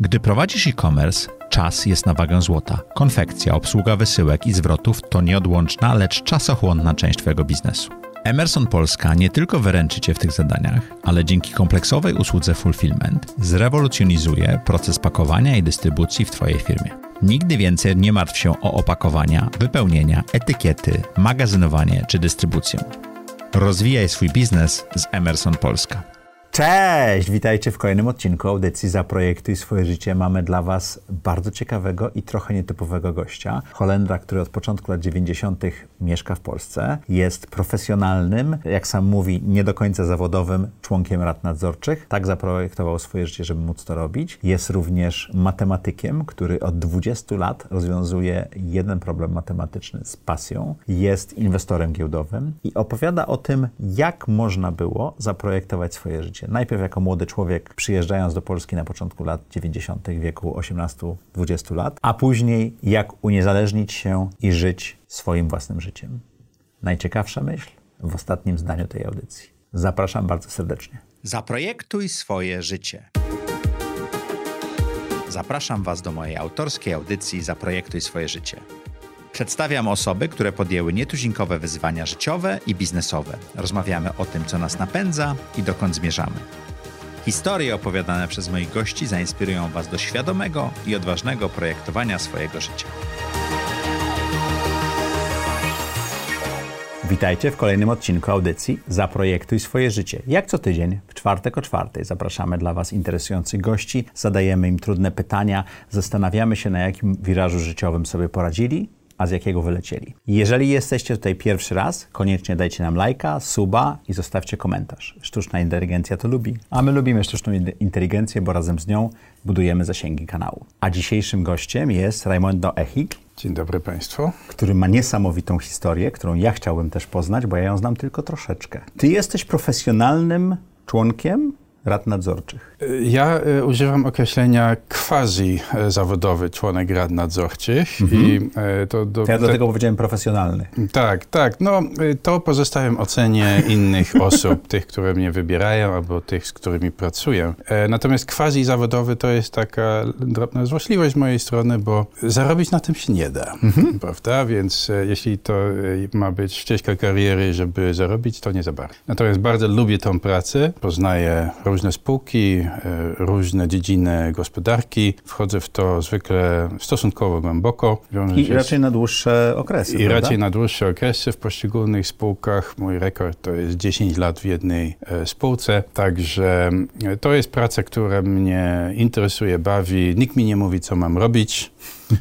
Gdy prowadzisz e-commerce, czas jest na wagę złota. Konfekcja, obsługa wysyłek i zwrotów to nieodłączna, lecz czasochłonna część Twojego biznesu. Emerson Polska nie tylko wyręczy Cię w tych zadaniach, ale dzięki kompleksowej usłudze Fulfillment zrewolucjonizuje proces pakowania i dystrybucji w Twojej firmie. Nigdy więcej nie martw się o opakowania, wypełnienia, etykiety, magazynowanie czy dystrybucję. Rozwijaj swój biznes z Emerson Polska. Cześć! Witajcie w kolejnym odcinku audycji Zaprojektuj swoje życie. Mamy dla Was bardzo ciekawego i trochę nietypowego gościa. Holendra, który od początku lat 90. mieszka w Polsce. Jest profesjonalnym, jak sam mówi, nie do końca zawodowym członkiem rad nadzorczych. Tak zaprojektował swoje życie, żeby móc to robić. Jest również matematykiem, który od 20 lat rozwiązuje jeden problem matematyczny z pasją. Jest inwestorem giełdowym i opowiada o tym, jak można było zaprojektować swoje życie Najpierw jako młody człowiek przyjeżdżając do Polski na początku lat 90. wieku 18-20 lat, a później jak uniezależnić się i żyć swoim własnym życiem. Najciekawsza myśl w ostatnim zdaniu tej audycji. Zapraszam bardzo serdecznie. Zaprojektuj swoje życie. Zapraszam Was do mojej autorskiej audycji Zaprojektuj swoje życie. Przedstawiam osoby, które podjęły nietuzinkowe wyzwania życiowe i biznesowe. Rozmawiamy o tym, co nas napędza i dokąd zmierzamy. Historie opowiadane przez moich gości zainspirują Was do świadomego i odważnego projektowania swojego życia. Witajcie w kolejnym odcinku audycji Zaprojektuj swoje życie. Jak co tydzień, w czwartek o czwartej zapraszamy dla Was interesujących gości, zadajemy im trudne pytania, zastanawiamy się, na jakim wirażu życiowym sobie poradzili a z jakiego wylecieli. Jeżeli jesteście tutaj pierwszy raz, koniecznie dajcie nam lajka, suba i zostawcie komentarz. Sztuczna inteligencja to lubi, a my lubimy sztuczną inteligencję, bo razem z nią budujemy zasięgi kanału. A dzisiejszym gościem jest Raimundo Echik. Dzień dobry Państwu. Który ma niesamowitą historię, którą ja chciałbym też poznać, bo ja ją znam tylko troszeczkę. Ty jesteś profesjonalnym członkiem rad nadzorczych? Ja y, używam określenia quasi-zawodowy członek rad nadzorczych. Mhm. I, y, to do, ja dlatego te... powiedziałem profesjonalny. Tak, tak. No, to pozostawiam ocenie innych osób, tych, które mnie wybierają, albo tych, z którymi pracuję. E, natomiast quasi-zawodowy to jest taka drobna złośliwość z mojej strony, bo zarobić na tym się nie da, mhm. prawda? Więc e, jeśli to e, ma być ścieżka kariery, żeby zarobić, to nie za bardzo. Natomiast bardzo lubię tą pracę, poznaję różne spółki, e, różne dziedziny gospodarki. Wchodzę w to zwykle stosunkowo głęboko. I raczej na dłuższe okresy, I prawda? raczej na dłuższe okresy w poszczególnych spółkach. Mój rekord to jest 10 lat w jednej e, spółce. Także e, to jest praca, która mnie interesuje, bawi. Nikt mi nie mówi, co mam robić.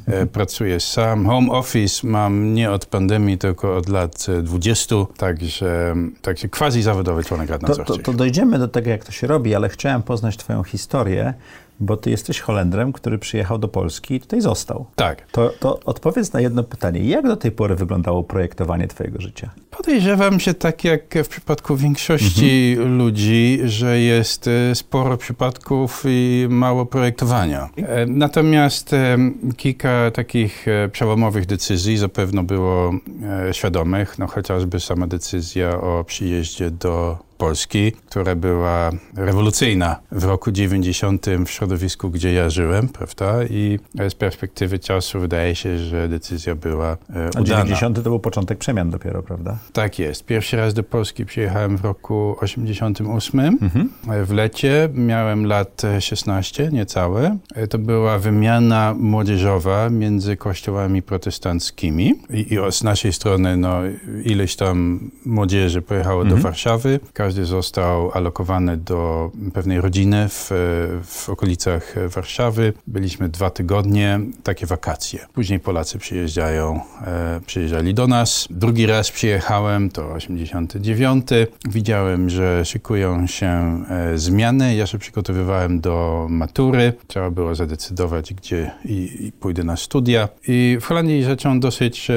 E, pracuję sam. Home office mam nie od pandemii, tylko od lat 20, także, także quasi zawodowy członek rad to, to, to dojdziemy do tego, jak to się robi, ale chciałem poznać Twoją historię bo ty jesteś Holendrem, który przyjechał do Polski i tutaj został. Tak. To, to odpowiedz na jedno pytanie. Jak do tej pory wyglądało projektowanie twojego życia? Podejrzewam się tak jak w przypadku większości mhm. ludzi, że jest e, sporo przypadków i mało projektowania. E, natomiast e, kilka takich przełomowych decyzji zapewne było świadomych, no chociażby sama decyzja o przyjeździe do Polski, która była rewolucyjna w roku 90 w środowisku, gdzie ja żyłem, prawda? I z perspektywy czasu wydaje się, że decyzja była e, A udana. 90 to był początek przemian dopiero, prawda? Tak jest. Pierwszy raz do Polski przyjechałem w roku 88 mhm. w lecie. Miałem lat 16, niecałe. E, to była wymiana młodzieżowa między kościołami protestanckimi i, i z naszej strony no, ileś tam młodzieży pojechało mhm. do Warszawy każdy został alokowany do pewnej rodziny w, w okolicach Warszawy. Byliśmy dwa tygodnie, takie wakacje. Później Polacy przyjeżdżają, e, przyjeżdżali do nas. Drugi raz przyjechałem, to 89. Widziałem, że szykują się e, zmiany. Ja się przygotowywałem do matury. Trzeba było zadecydować, gdzie i, i pójdę na studia. I w Holandii rzeczą dosyć e,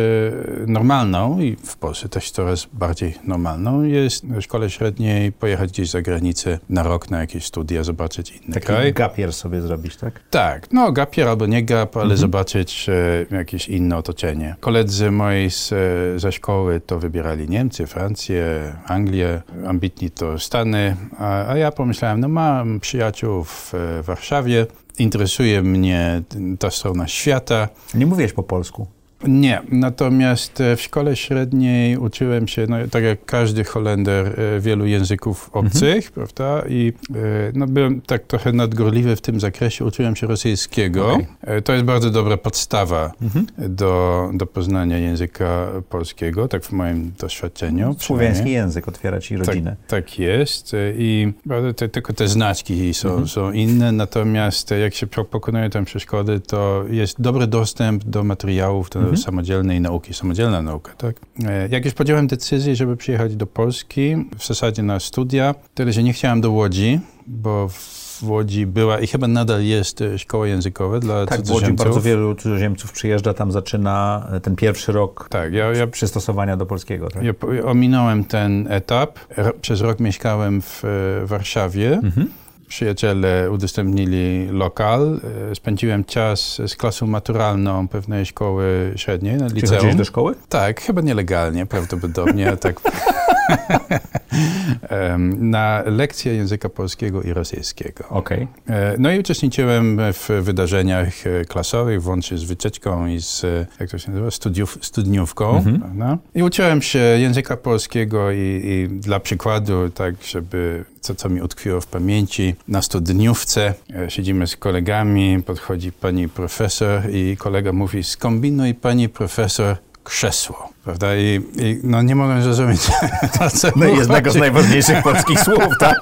normalną i w Polsce też coraz bardziej normalną jest szkole chętniej pojechać gdzieś za granicę na rok na jakieś studia, zobaczyć inny Taki kraj. gapier sobie zrobić, tak? Tak, no gapier albo nie gap, ale mhm. zobaczyć e, jakieś inne otoczenie. Koledzy moi z, e, ze szkoły to wybierali Niemcy, Francję, Anglię, ambitni to Stany, a, a ja pomyślałem, no mam przyjaciół w e, Warszawie, interesuje mnie ta strona świata. Nie mówiłeś po polsku? Nie, natomiast e, w szkole średniej uczyłem się, no, tak jak każdy Holender, e, wielu języków obcych, mhm. prawda? I e, no, byłem tak trochę nadgorliwy w tym zakresie, uczyłem się rosyjskiego. Okay. To jest bardzo dobra podstawa mhm. do, do poznania języka polskiego, tak w moim doświadczeniu. Słowiański język otwiera ci rodzinę. Tak, tak jest i te, tylko te znaczki są, mhm. są inne, natomiast jak się pokonuje tę przeszkody, to jest dobry dostęp do materiałów, do mhm. samodzielnej nauki, samodzielna nauka, tak? E, jak już podjąłem decyzję, żeby przyjechać do Polski, w zasadzie na studia, tyle, że nie chciałem do Łodzi, bo w Łodzi była i chyba nadal jest e, szkoła językowa dla tak, cudzoziemców. Tak, bardzo wielu cudzoziemców przyjeżdża, tam zaczyna e, ten pierwszy rok tak, ja, ja, przystosowania do polskiego. Tak? Ja ominąłem ten etap. Przez rok mieszkałem w Warszawie. Mhm przyjaciele udostępnili lokal. E, spędziłem czas z klasą maturalną pewnej szkoły średniej na liceum. Czy do szkoły? Tak, chyba nielegalnie prawdopodobnie. tak. na lekcje języka polskiego i rosyjskiego. Okay. E, no i uczestniczyłem w wydarzeniach e, klasowych, włącznie z wycieczką i z, jak to się nazywa, studiów, studniówką. Mhm. I uczyłem się języka polskiego i, i dla przykładu, tak, żeby co, co mi utkwiło w pamięci. Na studniówce e, siedzimy z kolegami, podchodzi pani profesor i kolega mówi, skombinuj pani profesor krzesło, prawda? I, i no nie mogę zrozumieć. To, co no jednego z najważniejszych polskich słów, tak?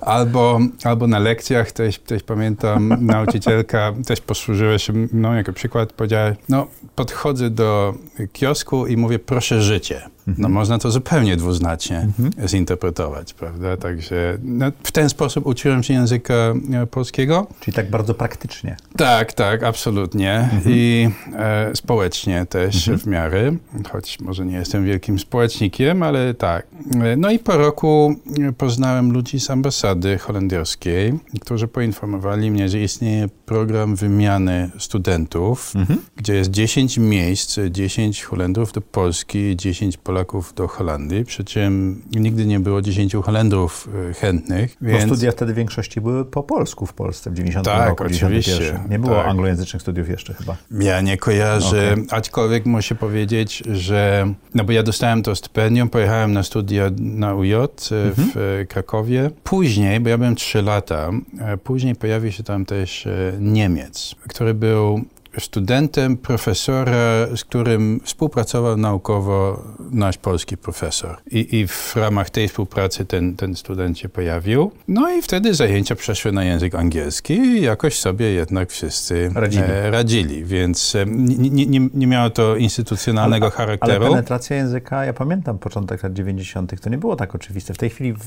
Albo, albo na lekcjach też, też pamiętam, nauczycielka też posłużyła się mną jako przykład, powiedziała, no podchodzę do kiosku i mówię, proszę życie. No można to zupełnie dwuznacznie zinterpretować, prawda? Także no, w ten sposób uczyłem się języka e, polskiego. Czyli tak bardzo praktycznie. Tak, tak, absolutnie. Mhm. I e, społecznie też mhm. w miarę, choć może nie jestem wielkim społecznikiem, ale tak. E, no i po roku poznałem ludzi z ambasady holenderskiej, którzy poinformowali mnie, że istnieje program wymiany studentów, mhm. gdzie jest 10 miejsc, 10 Holendrów do Polski, 10 Polaków Polaków do Holandii, przy czym nigdy nie było 10 Holendrów e, chętnych. Więc... Bo studia wtedy w większości były po polsku w Polsce w 90 tak, roku, oczywiście. Nie było tak. anglojęzycznych studiów jeszcze chyba. Ja nie kojarzę, okay. aczkolwiek muszę powiedzieć, że, no bo ja dostałem to stypendium, pojechałem na studia na UJ e, w mhm. Krakowie. Później, bo ja byłem 3 lata, e, później pojawił się tam też Niemiec, który był studentem profesora, z którym współpracował naukowo nasz polski profesor. I, i w ramach tej współpracy ten, ten student się pojawił. No i wtedy zajęcia przeszły na język angielski i jakoś sobie jednak wszyscy radzili. E, radzili więc e, nie, nie, nie, miało to instytucjonalnego ale, charakteru. Ale penetracja języka, ja pamiętam początek lat 90., to nie było tak oczywiste. W tej chwili w,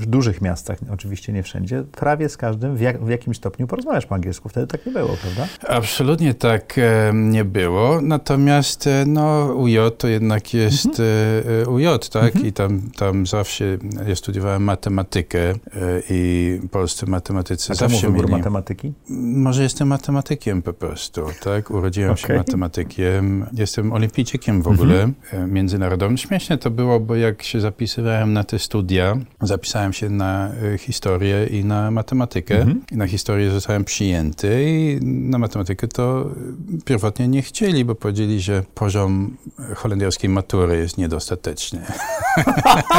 w dużych miastach, oczywiście nie wszędzie, prawie z każdym w, jak, w jakimś stopniu porozmawiasz po angielsku. Wtedy tak nie było, prawda? Absolutnie tak tak e, nie było. Natomiast e, no, UJ to jednak jest mhm. E, UJ, tak? Mhm. I tam, tam zawsze ja studiowałem matematykę i polscy matematycy A zawsze czemu wybór mieli... matematyki? Może jestem matematykiem po prostu, tak? Urodziłem okay. się matematykiem. Jestem olimpijczykiem w ogóle mhm. międzynarodowym. Śmieszne to było, bo jak się zapisywałem na te studia, zapisałem się na historię i na matematykę. Mhm. I na historię zostałem przyjęty i na matematykę to pierwotnie nie chcieli, bo powiedzieli, że poziom holenderskiej matury jest niedostateczny.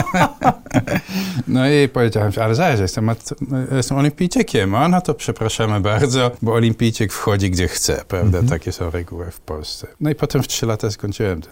no i powiedziałem, ale zaraz, jestem, jestem olimpijczykiem. A no to przepraszamy bardzo, bo olimpijczyk wchodzi gdzie chce, prawda? Mhm. Takie są reguły w Polsce. No i potem w trzy lata skończyłem to.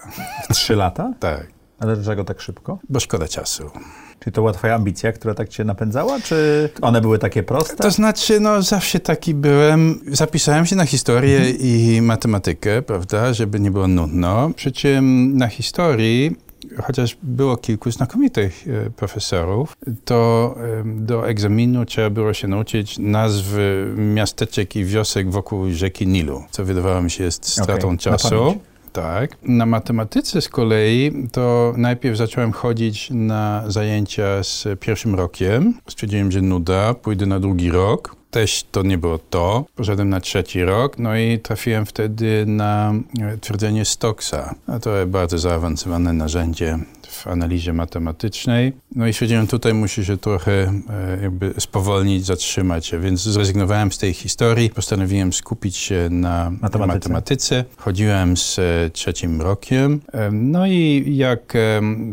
W trzy lata? tak. Ale dlaczego tak szybko? Bo szkoda czasu. Czy to była twoja ambicja, która tak cię napędzała, czy one były takie proste? To znaczy, no zawsze taki byłem. Zapisałem się na historię mhm. i matematykę, prawda, żeby nie było nudno. Przy czym na historii chociaż było kilku znakomitych e, profesorów, to do egzaminu trzeba było się nauczyć nazwy miasteczek i wiosek wokół rzeki Nilu, co wydawało mi się jest stratą okay, czasu. Tak. Na matematyce z kolei to najpierw zacząłem chodzić na zajęcia z pierwszym rokiem. Stwierdziłem, że nuda, pójdę na drugi rok. też to nie było to. Poszedłem na trzeci rok, no i trafiłem wtedy na twierdzenie Stocksa. A to bardzo zaawansowane narzędzie w analizie matematycznej. No i stwierdziłem, tutaj musi się trochę e, jakby spowolnić, zatrzymać się, więc zrezygnowałem z tej historii. Postanowiłem skupić się na matematyce. matematyce. Chodziłem z e, trzecim rokiem. E, no i jak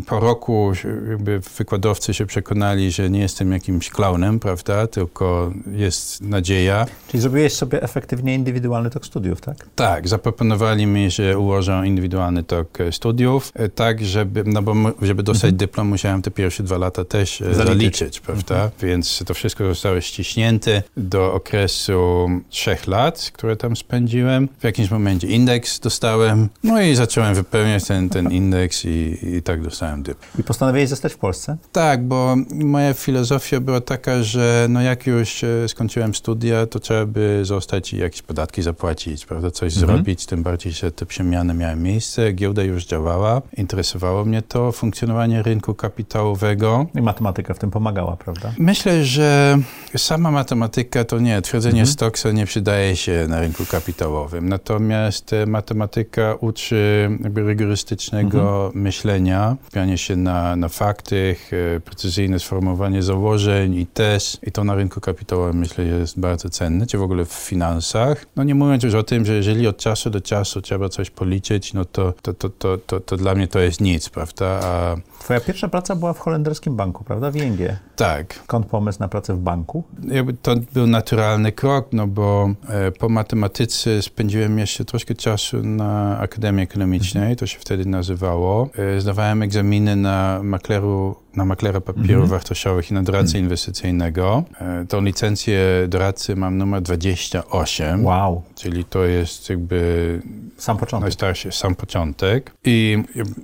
po roku jakby wykładowcy się przekonali, że nie jestem jakimś klaunem, prawda, tylko jest nadzieja. Czyli zrobiłeś sobie efektywnie indywidualny tok studiów, tak? Tak, zaproponowali mi, że ułożę indywidualny tok studiów, tak żeby, no bo żeby dostać mhm. dyplom, musiałem te pierwsze dwa lata też e, zaliczyć, zaliczyć prawda? Mhm. Więc to wszystko zostało ściśnięte do okresu trzech lat, które tam spędziłem. W jakimś momencie indeks dostałem, no i zacząłem wypełniać ten, ten indeks i, i tak dostałem dyplom. I postanowiłeś zostać w Polsce? Tak, bo moja filozofia była taka, że no jak już e, skończyłem studia, to trzeba by zostać i jakieś podatki zapłacić, prawda? Coś mhm. zrobić, tym bardziej, że te przemiany miały miejsce, giełda już działała, interesowało mnie to, funkcjonowanie rynku kapitałowego. I matematyka w tym pomagała, prawda? Myślę, że sama matematyka to nie. Twierdzenie mhm. Stocksa nie przydaje się na rynku kapitałowym. Natomiast e, matematyka uczy jakby rygorystycznego mhm. myślenia, skupianie się na, na faktach, e, precyzyjne sformułowanie założeń i tez. I to na rynku kapitałowym myślę jest bardzo cenne, czy w ogóle w finansach. No nie mówiąc już o tym, że jeżeli od czasu do czasu trzeba coś policzyć, no to, to, to, to, to, to dla mnie to jest nic, prawda? A... Twoja pierwsza praca była w holenderskim banku, prawda? W ING. Tak. Skąd pomysł na pracę w banku? Jakby to był naturalny krok, no bo e, po matematyce spędziłem jeszcze troszkę czasu na Akademii Ekonomicznej, to się wtedy nazywało. E, zdawałem egzaminy na makleru na maklera papierów -hmm. wartościowych i na doradcę mm. inwestycyjnego. E, tą licencję doradcy mam numer 28. Wow. Czyli to jest jakby... Sam początek. Najstarszy, sam początek. I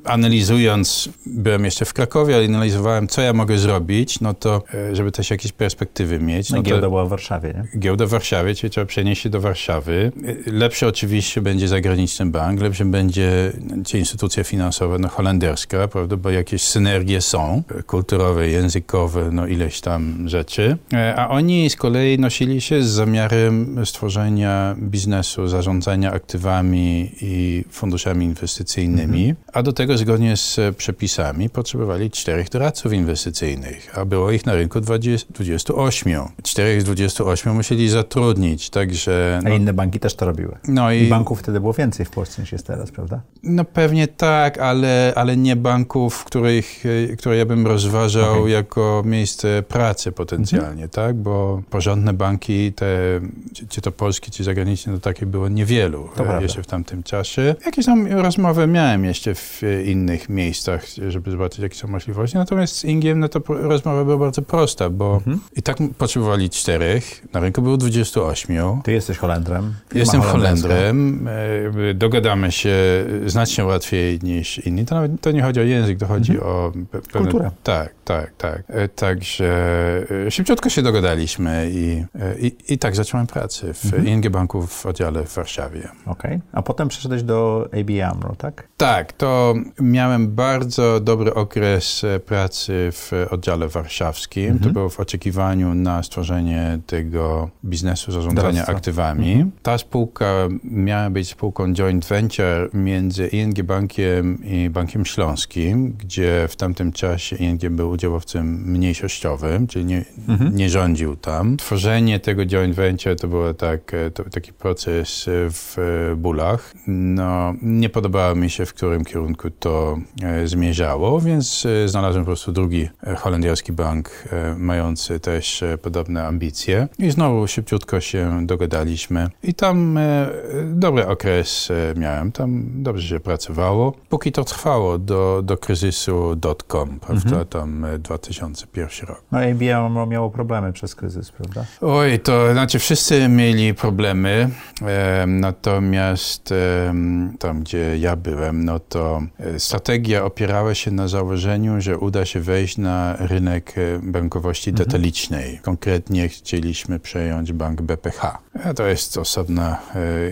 analizując, byłem jeszcze w Krakowie, ale analizowałem, co ja mogę zrobić, no to, e, żeby też jakieś perspektywy mieć. No, no giełda była w Warszawie, nie? Giełda w Warszawie, czyli trzeba przenieść się do Warszawy. E, lepszy oczywiście będzie zagraniczny bank, lepszy będzie czy instytucja finansowa, no holenderska, prawda, bo jakieś synergie są kulturowe, językowe, no ileś tam rzeczy. E, a oni z kolei nosili się z zamiarem stworzenia biznesu, zarządzania aktywami i funduszami inwestycyjnymi, mhm. a do tego zgodnie z przepisami potrzebowali czterech doradców inwestycyjnych, a było ich na rynku 20, 28. Czterech z 28 musieli zatrudnić, także... No, a inne banki też to robiły. No i, I banków wtedy było więcej w Polsce niż jest teraz, prawda? No pewnie tak, ale, ale nie banków, których, które ja bym rozważał okay. jako miejsce pracy potencjalnie, mhm. tak? Bo porządne banki, te, czy to polskie, czy zagraniczne, to takie było niewielu to e, jeszcze w tamtym czasie. Jakieś tam rozmowy miałem jeszcze w innych miejscach, żeby zobaczyć, jakie są możliwości. Natomiast z Ingiem, no to rozmowa była bardzo prosta, bo mhm. i tak potrzebowali czterech, na rynku było 28. Ty jesteś Holendrem. Jestem Holendrem. E, dogadamy się znacznie łatwiej niż inni. To, nawet, to nie chodzi o język, to chodzi mhm. o... Pewne, Kulturę. Tak, tak, tak. E, także e, szybciutko się dogadaliśmy i, e, i, i tak zacząłem pracę w mhm. ING Banku w oddziale w Warszawie. Okej. Okay. A potem przeszedłeś do AB AMRO, tak? Tak, to miałem bardzo dobry okres pracy w oddziale warszawskim. Mhm. To było w oczekiwaniu na stworzenie tego biznesu zarządzania aktywami. Mhm. Ta spółka miała być spółką joint venture między ING Bankiem i Bankiem Śląskim, gdzie w tamtym czasie ING był udziałowcem mniejszościowym, czyli nie, mhm. nie rządził tam. Tworzenie tego joint venture to był tak, e, to, taki proces w bólach. No, nie podobało mi się, w którym kierunku to e, zmierzało, więc e, znalazłem po prostu drugi holenderski bank mający też podobne ambicje i znowu szybciutko się dogadaliśmy i tam dobry okres miałem, tam dobrze się pracowało, póki to trwało do, do kryzysu dot-com, prawda? Mhm tam 2001 rok. No IBM miało problemy przez kryzys, prawda? Oj, to znaczy wszyscy mieli problemy, e, natomiast e, tam, gdzie ja byłem, no to strategia opierała się na założeniu, że uda się wejść na rynek bankowości Mhm. detalicznej. Konkretnie chcieliśmy przejąć bank BPH. E, To jest osobna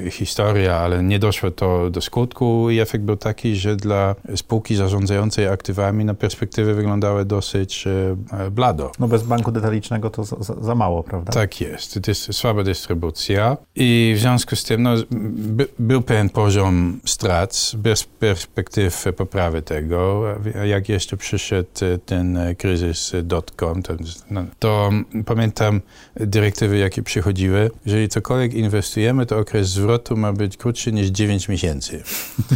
e, historia, ale nie doszło to do skutku i efekt był taki, że dla spółki zarządzającej aktywami na perspektywy wyglądały dosyć e, e, blado. No bez banku detalicznego to za, za, mało, prawda? Tak jest. To jest słaba dystrybucja i w związku z tym no, by, był pewien poziom strat bez perspektyw poprawy tego. Jak jeszcze przyszedł ten kryzys dotcom, to, no, to pamiętam dyrektywy, jakie przychodziły. Jeżeli cokolwiek inwestujemy, to okres zwrotu ma być krótszy niż 9 miesięcy.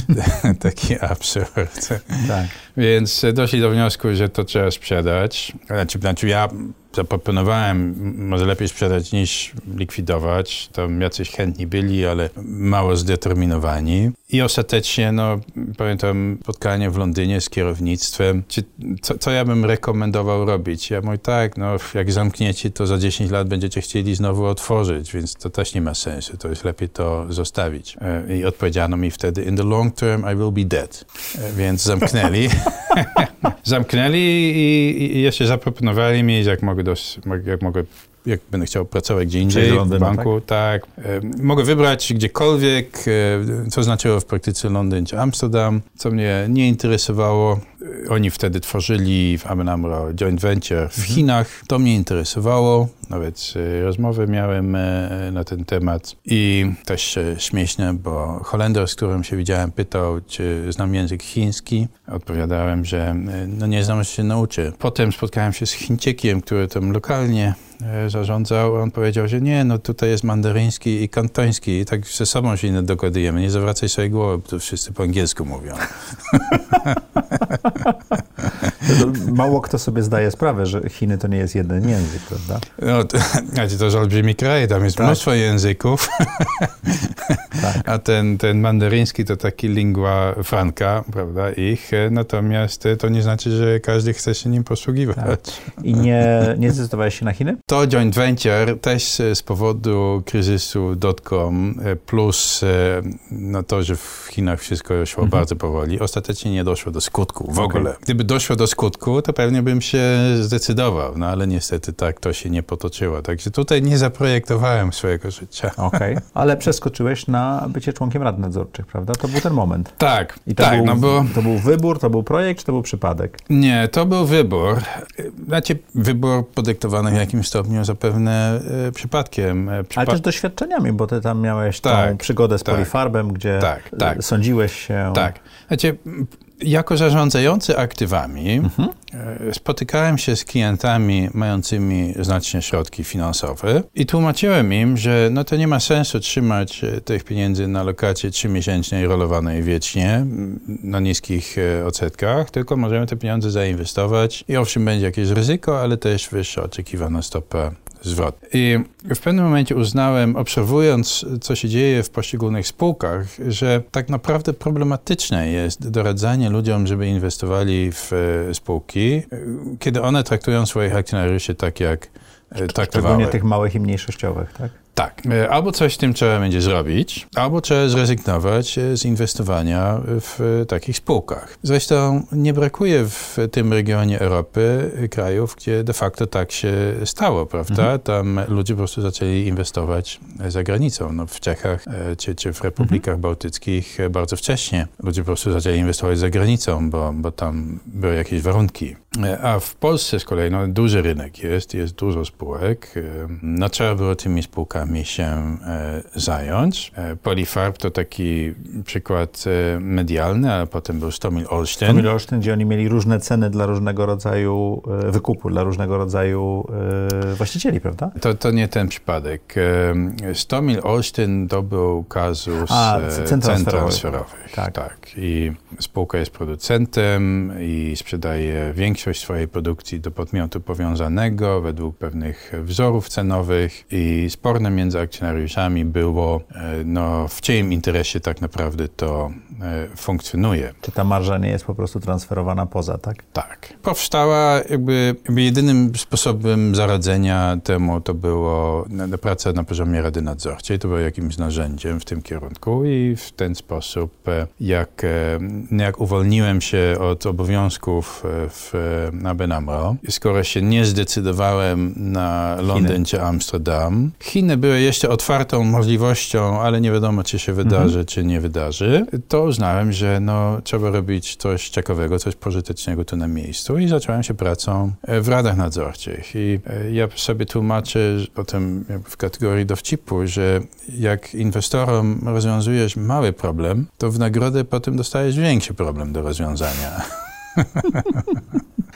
Taki absurd. Tak. Więc doszli do wniosku, że to trzeba sprzedać. Znaczy, znaczy ja zaproponowałem, może lepiej sprzedać niż likwidować. Tam jacyś chętni byli, ale mało zdeterminowani. I ostatecznie, no, pamiętam spotkanie w Londynie z kierownictwem. Czy, co, co ja bym rekomendował robić? Ja mówię, tak, no, jak zamkniecie, to za 10 lat będziecie chcieli znowu otworzyć, więc to też nie ma sensu. To jest lepiej to zostawić. E, I odpowiedziano mi wtedy, in the long term I will be dead. E, Więc zamknęli. zamknęli i, i jeszcze zaproponowali mi, jak mogę, dos, jak mogę jak będę chciał pracować gdzie indziej, do w Londynu, banku, tak. E, mogę wybrać gdziekolwiek, e, co znaczyło w praktyce Londyn czy Amsterdam, co mnie nie interesowało. E, Oni wtedy tworzyli w AMRO joint venture w Chinach. To mnie interesowało. Nawet e, rozmowy miałem e, na ten temat. I też śmieszne, bo Holender, z którym się widziałem, pytał, czy znam język chiński. Odpowiadałem, że e, no nie znam, że się nauczę. Potem spotkałem się z Chińczykiem, który tam lokalnie zarządzał. On powiedział, że nie, no tutaj jest mandaryński i kantoński i tak ze sobą się nie dogadujemy. Nie zawracaj sobie głowy, bo tu wszyscy po angielsku mówią. To Mało kto sobie zdaje sprawę, że Chiny to nie jest jeden język, prawda? No, to, to jest olbrzymi kraj, tam jest Tak. mnóstwo języków, Tak. a ten, ten mandaryński to taki lingua franca, prawda, ich, e, natomiast e, to nie znaczy, że każdy chce się nim posługiwać. I nie, nie zdecydowałeś się na Chiny? To joint venture też e, z powodu kryzysu dotcom plus no to, że w Chinach wszystko szło bardzo powoli, ostatecznie nie doszło do skutku w ogóle. Gdyby doszło do skutku, to pewnie bym się zdecydował, no ale niestety tak to się nie potoczyło. Także tutaj nie zaprojektowałem swojego życia. Okej. Ale przeskoczyłeś na bycie członkiem rad nadzorczych, prawda? To był ten moment. Tak, I to, tak, był, no bo to był wybór, to był projekt, czy to był przypadek? nie, to był wybór. Znaczy, wybór podyktowany w jakimś stopniu zapewne e, przypadkiem. E, Ale też doświadczenie, bo ty tam miałeś tą Tak, przygodę z tak. Polifarbem, gdzie Tak, tak. sądziłeś się... Tak. Znaczy, jako zarządzający aktywami e, spotykałem się z klientami mającymi znaczne środki finansowe i tłumaczyłem im, że no to nie ma sensu trzymać e, tych pieniędzy na lokacie trzymiesięcznej rolowanej wiecznie na niskich e, odsetkach, tylko możemy te pieniądze zainwestować i owszem będzie jakieś ryzyko, ale też wyższa oczekiwana stopa zwrot. I w pewnym momencie uznałem, obserwując, co się dzieje w poszczególnych spółkach, że tak naprawdę problematyczne jest doradzanie ludziom, żeby inwestowali w e, spółki, kiedy one traktują swoich akcjonariuszy tak, jak e, traktowały. Szczególnie tych małych i mniejszościowych, tak? Tak. E, Albo coś z tym trzeba będzie zrobić, albo trzeba zrezygnować e, z inwestowania w e, takich spółkach. Zresztą nie brakuje w tym regionie Europy krajów, gdzie de facto tak się stało, prawda? Tam ludzie po prostu zaczęli inwestować za granicą. No, w Czechach czy, czy w republikach bałtyckich e, bardzo wcześnie ludzie po prostu zaczęli inwestować za granicą, bo, bo tam były jakieś warunki. E, A w Polsce z kolei no, duży rynek jest, jest dużo spółek. E, No, trzeba było tymi spółkami się e, zająć. Polifarb to taki przykład medialny, ale potem był Stomil Olsztyn. Tomil Olsztyn, gdzie oni mieli różne ceny dla różnego rodzaju wykupu, dla różnego rodzaju właścicieli, prawda? To, to nie ten przypadek. Stomil Olsztyn to był kazus A, cen transferowych. Tak. tak. I spółka jest producentem i sprzedaje większość swojej produkcji do podmiotu powiązanego według pewnych wzorów cenowych i sporne między akcjonariuszami było, e, no, w czyim interesie tak naprawdę to e, funkcjonuje. Czy ta marża nie jest po prostu transferowana poza, tak? Tak. Powstała jakby, jakby jedynym sposobem zaradzenia temu to było na, praca na poziomie Rady Nadzorczej. To było jakimś narzędziem w tym kierunku i w ten sposób, jak, jak uwolniłem się od obowiązków w ABN AMRO, skoro się nie zdecydowałem na Londyn czy Amsterdam, Chiny były jeszcze otwartą możliwością, ale nie wiadomo, czy się wydarzy, mhm. czy nie wydarzy, to uznałem, że no, trzeba robić coś ciekawego, coś pożytecznego tu na miejscu i zacząłem się pracą w radach nadzorczych. I e, ja sobie tłumaczę potem w kategorii dowcipu, że jak inwestorom rozwiązujesz mały problem, to w nagrodę potem dostajesz większy problem do rozwiązania.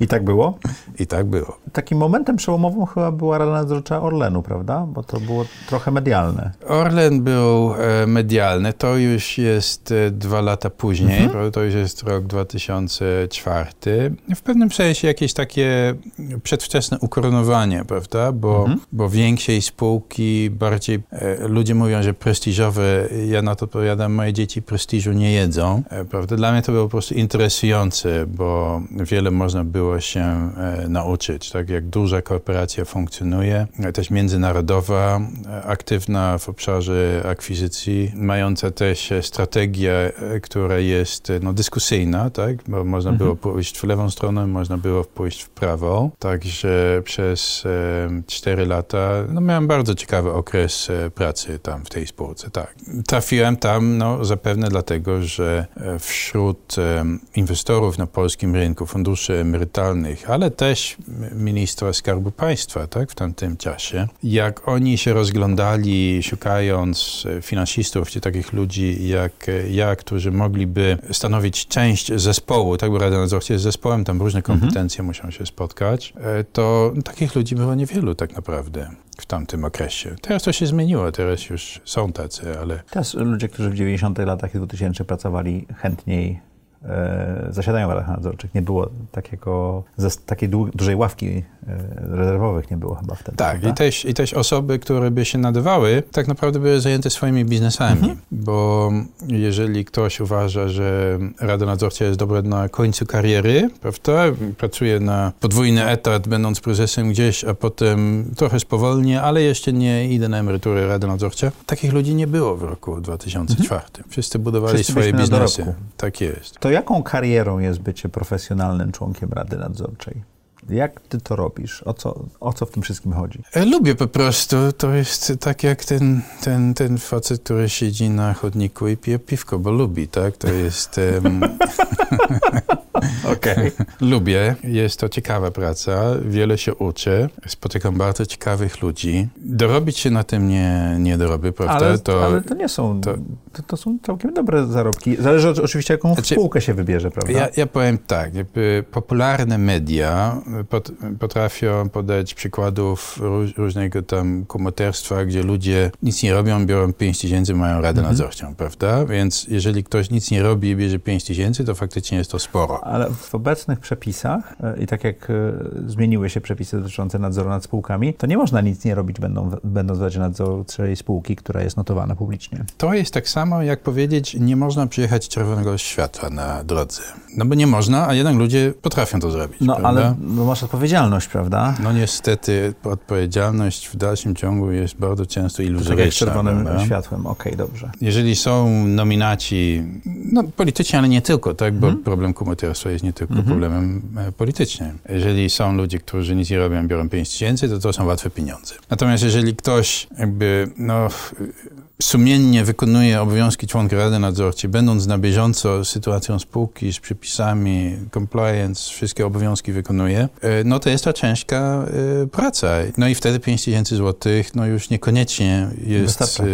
I tak było? I tak było. Takim momentem przełomowym chyba była Rada Nadzorcza Orlenu, prawda? Bo to było trochę medialne. Orlen był e, medialny. To już jest e, dwa lata później. Mhm. To już jest rok 2004. W pewnym sensie jakieś takie przedwczesne ukoronowanie, prawda? Bo, mhm. bo większej spółki, bardziej e, ludzie mówią, że prestiżowe. Ja na to odpowiadam, moje dzieci prestiżu nie jedzą, prawda? Dla mnie to było po prostu interesujące, bo wiele można było się e, nauczyć, tak jak duża korporacja funkcjonuje, też międzynarodowa, e, aktywna w obszarze akwizycji, mająca też strategię, e, która jest no, dyskusyjna, tak, bo można mhm. było pójść w lewą stronę, można było pójść w prawo, także przez cztery lata no, miałem bardzo ciekawy okres pracy tam w tej spółce, tak. Trafiłem tam no, zapewne dlatego, że wśród inwestorów na polskim rynku, funduszy emerytalnych, ale też ministra Skarbu Państwa tak, w tamtym czasie, jak oni się rozglądali, szukając finansistów, czy takich ludzi jak ja, którzy mogliby stanowić część zespołu, tak, bo Rada Nadzorcza jest zespołem, tam różne mhm. kompetencje mhm. muszą się spotkać, e, to takich ludzi było niewielu tak naprawdę w tamtym okresie. Teraz to się zmieniło, teraz już są tacy, ale... Teraz ludzie, którzy w 90 latach i 2000 pracowali chętniej zasiadają w radach nadzorczych. Nie było takiego, takiej dużej ławki e, rezerwowych nie było chyba wtedy. Tak, i też, i też osoby, które by się nadawały, tak naprawdę były zajęte swoimi biznesami, mhm. bo jeżeli ktoś uważa, że Rada Nadzorcza jest dobra na końcu kariery, prawda, pracuje na podwójny etat, będąc prezesem gdzieś, a potem trochę spowolnie, ale jeszcze nie idę na emeryturę Rady Nadzorcza. Takich ludzi nie było w roku 2004. Mhm. Wszyscy budowali Wszyscy swoje biznesy. Tak jest. To jaką karierą jest bycie profesjonalnym członkiem Rady Nadzorczej? Jak ty to robisz? O co, o co w tym wszystkim chodzi? E, lubię po prostu. To jest tak jak ten, ten, ten facet, który siedzi na chodniku i pije piwko, bo lubi, tak? To jest... Um... Okej. Lubię. Jest to ciekawa praca. Wiele się uczę. Spotykam bardzo ciekawych ludzi. Dorobić się na tym nie, nie dorobię, prawda? Ale to, ale to nie są... To, to, to, są całkiem dobre zarobki. Zależy oczywiście, jaką znaczy, spółkę się wybierze, prawda? Ja, ja powiem tak. Popularne media potrafią podać przykładów róż, różnego tam komoterstwa, gdzie ludzie nic nie robią, biorą 5 tysięcy, mają radę mhm. nadzorczą, prawda? Więc jeżeli ktoś nic nie robi i bierze 5 tysięcy, to faktycznie jest to sporo. Ale w obecnych przepisach e, i tak jak e, zmieniły się przepisy dotyczące nadzoru nad spółkami, to nie można nic nie robić, będą, będąc w Radzie Nadzorczej spółki, która jest notowana publicznie. To jest tak samo, jak powiedzieć, nie można przyjechać czerwonego światła na drodze. No bo nie można, a jednak ludzie potrafią to zrobić. No prawda? ale no, masz odpowiedzialność, prawda? No niestety odpowiedzialność w dalszym ciągu jest bardzo często iluzoryczna. Tak jak czerwonym prawda? światłem, okej, okay, dobrze. Jeżeli są nominaci, no politycznie, ale nie tylko, tak, bo hmm. problem kumoterstwa jest nie tylko hmm. problemem e, politycznym. Jeżeli są ludzie, którzy nic nie robią, biorą 5 tysięcy, to to są łatwe pieniądze. Natomiast jeżeli ktoś jakby, no sumiennie wykonuje obowiązki członka Rady Nadzorczej, będąc na bieżąco z sytuacją spółki, z przepisami, compliance, wszystkie obowiązki wykonuje, e, no to jest to ciężka e, praca. No i wtedy 5 tysięcy złotych no już niekoniecznie jest Wystarcza.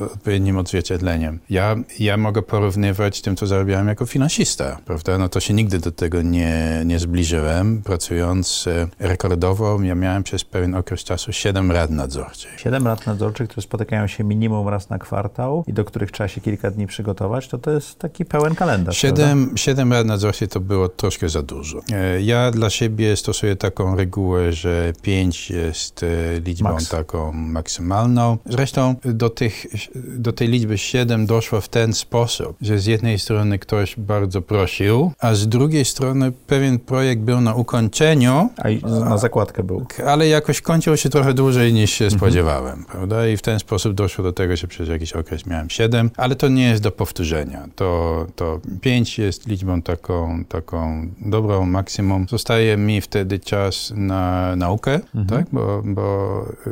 E, odpowiednim odzwierciedleniem. Ja, ja mogę porównywać tym, co zarabiałem jako finansista, prawda? No to się nigdy do tego nie, nie zbliżyłem. Pracując rekordowo, ja miałem przez pewien okres czasu 7 rad nadzorczych. 7 rad nadzorczych, które spotykają się minimum raz na kwartał i do których trzeba się kilka dni przygotować, to to jest taki pełen kalendarz. Siedem, siedem rad nadzorczych to było troszkę za dużo. E, ja dla siebie stosuję taką regułę, że pięć jest e, liczbą Max. taką maksymalną. Zresztą do, tych, do tej liczby siedem doszło w ten sposób, że z jednej strony ktoś bardzo prosił, a z drugiej strony pewien projekt był na ukończeniu. A na zakładkę był. Ale jakoś kończył się trochę dłużej niż się mhm. spodziewałem, prawda? I w ten sposób doszło do tego, że przez jakiś okres miałem siedem, ale to nie jest do powtórzenia. To, to pięć jest liczbą taką, taką dobrą, maksimum. Zostaje mi wtedy czas na naukę, mhm. tak? Bo, bo y,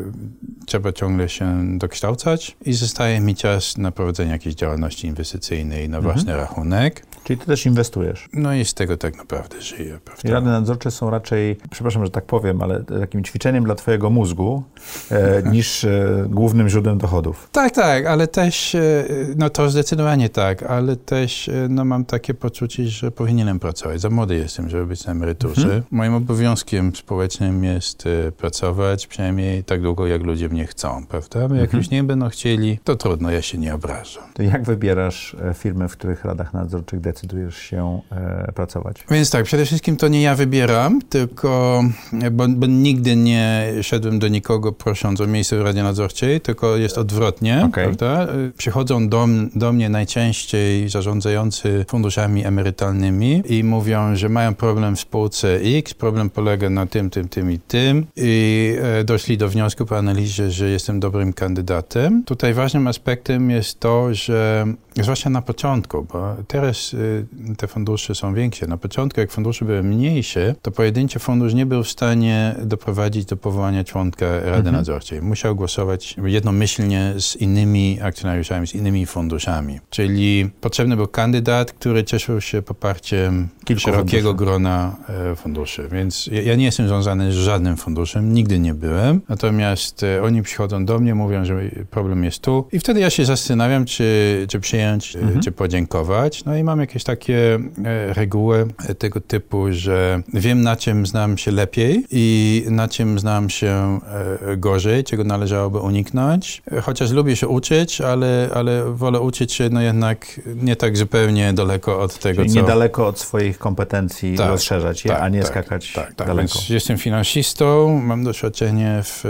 trzeba ciągle się dokształcać i zostaje mi czas na prowadzenie jakiejś działalności inwestycyjnej na mhm. własny rachunek. Czyli ty też inwestujesz. No i z tego tak naprawdę żyję. Prawda? I rady nadzorcze są raczej, przepraszam, że tak powiem, ale takim ćwiczeniem dla twojego mózgu e, niż e, głównym źródłem dochodów. Tak, tak, ale też, e, no to zdecydowanie tak, ale też e, no, mam takie poczucie, że powinienem pracować. Za młody jestem, żeby być na emeryturze. Mhm. Moim obowiązkiem społecznym jest e, pracować przynajmniej tak długo, jak ludzie mnie chcą, prawda? Bo jak mhm. już nie będą chcieli, to trudno, ja się nie obrażam. To jak wybierasz e, firmy, w których radach nadzorczych decydujesz się e, pracować? Więc tak, przede wszystkim to nie ja wybieram, tylko, bo, bo, nigdy nie szedłem do nikogo prosząc o miejsce w Radzie Nadzorczej, tylko jest odwrotnie, okay. prawda? Przychodzą do, do mnie najczęściej zarządzający funduszami emerytalnymi i mówią, że mają problem w spółce X, problem polega na tym, tym, tym i tym i e, doszli do wniosku po analizie, że jestem dobrym kandydatem. Tutaj ważnym aspektem jest to, że zwłaszcza na początku, bo teraz y, te fundusze są większe. Na początku, jak fundusze były mniejsze, to pojedynczy fundusz nie był w stanie doprowadzić do powołania członka Rady mhm. Nadzorczej. Musiał głosować jednomyślnie z innymi akcjonariuszami, z innymi funduszami. Czyli potrzebny był kandydat, który cieszył się poparciem Kilku szerokiego funduszy. grona e, funduszy. Więc ja, nie jestem związany z żadnym funduszem, nigdy nie byłem. Natomiast e, oni przychodzą do mnie, mówią, że problem jest tu. I wtedy ja się zastanawiam, czy, czy przyjąć przyjąć, e, mhm. czy podziękować. No i mam jakieś takie e, reguły tego typu, że wiem na czym znam się lepiej i na czym znam się e, gorzej, czego należałoby uniknąć. Chociaż lubię się uczyć, ale, ale wolę uczyć się no jednak nie tak zupełnie daleko od tego, Czyli co... niedaleko od swoich kompetencji tak, rozszerzać je, tak, a nie tak, skakać tak, tak. daleko. Więc jestem finansistą, mam doświadczenie w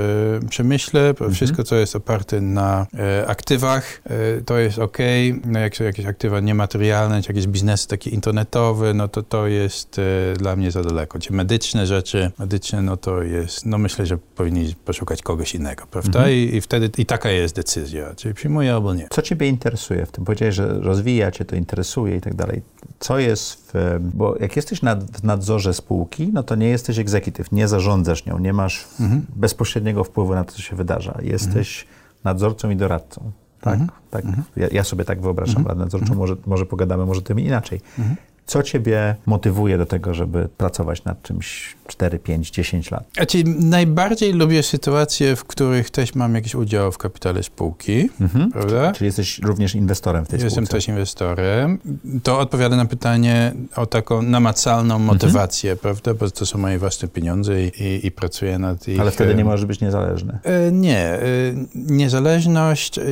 przemyśle, mhm. wszystko, co jest oparte na aktywach, to jest ok no jak są jakieś aktywa niematerialne, czy jakieś biznesy takie internetowe, no to to jest e, dla mnie za daleko. Medyczne rzeczy, medyczne, no to jest, no myślę, że powinni poszukać kogoś innego, prawda? Mhm. I, I, wtedy, i taka jest decyzja, czyli przyjmuję albo nie. Co ciebie interesuje w tym? Powiedziałeś, że rozwija cię, to interesuje i tak dalej. Co jest w, bo jak jesteś na, w nadzorze spółki, no to nie jesteś egzekutyw, nie zarządzasz nią, nie masz mhm. bezpośredniego wpływu na to, co się wydarza. Jesteś mhm. nadzorcą i doradcą. Tak, mhm. tak. Mhm. Ja, ja, sobie tak wyobrażam mhm. Radę Nadzorczą, może, może pogadamy, może tym inaczej. Mhm. Co ciebie motywuje do tego, żeby pracować nad czymś 4, 5, 10 lat? Znaczy, najbardziej lubię sytuacje, w których też mam jakiś udział w kapitale spółki, mhm. prawda? Czyli jesteś również inwestorem w tej Jestem spółce? Jestem też inwestorem. To odpowiada na pytanie o taką namacalną mhm. motywację, mhm. prawda? Bo to są moje własne pieniądze i, i pracuję nad ich... Ale wtedy nie możesz być niezależny? E, nie. E, niezależność e,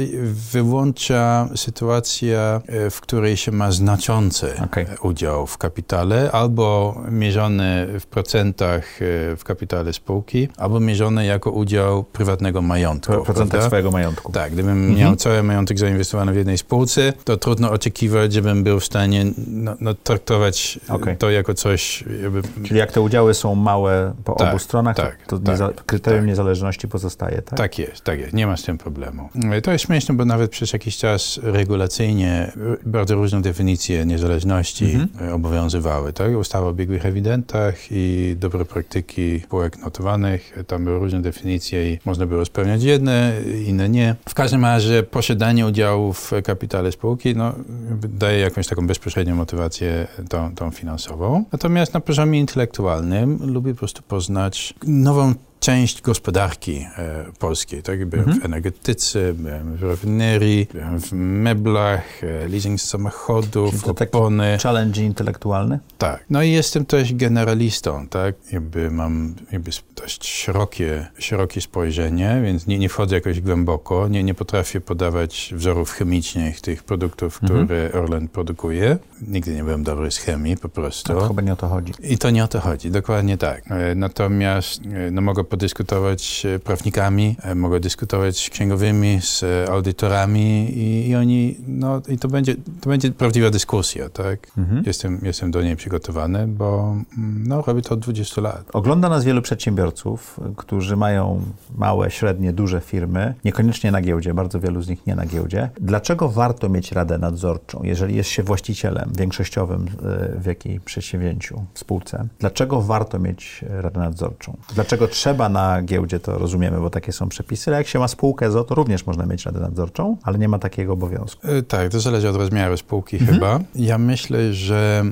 wyłącza sytuacja, w której się ma znaczący okay. udział udział w kapitale, albo mierzony w procentach e, w kapitale spółki, albo mierzony jako udział prywatnego majątku. W procentach swojego majątku. Tak, gdybym mhm. miał cały majątek zainwestowany w jednej spółce, to trudno oczekiwać, żebym był w stanie no, no, traktować okay. to jako coś... Jakby... Czyli jak te udziały są małe po tak, obu stronach, tak, to, tak, nieza kryterium tak. niezależności pozostaje, tak? Tak jest, tak jest. Nie ma z tym problemu. To jest śmieszne, bo nawet przez jakiś czas regulacyjnie bardzo różne definicje niezależności mhm. E, obowiązywały. Tak? Ustawa o biegłych ewidentach i dobre praktyki spółek notowanych. Tam były różne definicje i można było spełniać jedne, inne nie. W każdym razie posiadanie udziału w kapitale spółki no, daje jakąś taką bezpośrednią motywację tą, tą finansową. Natomiast na poziomie intelektualnym lubię po prostu poznać nową część gospodarki e, polskiej. Tak? Byłem mhm. w energetyce, byłem w rafinerii, byłem w meblach, e, leasing samochodów, to opony. challenge intelektualny? Tak. No i jestem też generalistą, tak? Jakby mam jakby dość szerokie, szerokie spojrzenie, więc nie, nie wchodzę jakoś głęboko, nie, nie potrafię podawać wzorów chemicznych tych produktów, mhm. które. Orlen produkuje. Nigdy nie byłem dobry z chemii, po prostu. To chyba nie o to chodzi. I to nie o to chodzi, dokładnie tak. E, natomiast no, mogę podyskutować z prawnikami, e, mogę dyskutować z księgowymi, z audytorami i, i oni, no i to będzie, to będzie prawdziwa dyskusja, tak? Mhm. Jestem, jestem do niej przygotowany, bo mm, no, robię to od 20 lat. Ogląda nas wielu przedsiębiorców, którzy mają małe, średnie, duże firmy, niekoniecznie na giełdzie, bardzo wielu z nich nie na giełdzie. Dlaczego warto mieć radę nadzorczą, jeżeli jest się właścicielem większościowym e, w jakiej przedsięwzięciu, spółce? Dlaczego warto mieć radę nadzorczą? Dlaczego trzeba na giełdzie, to rozumiemy, bo takie są przepisy, ale jak się ma spółkę ZO, to również można mieć radę nadzorczą, ale nie ma takiego obowiązku. E, tak, to zależy od rozmiaru spółki mhm. chyba. Ja myślę, że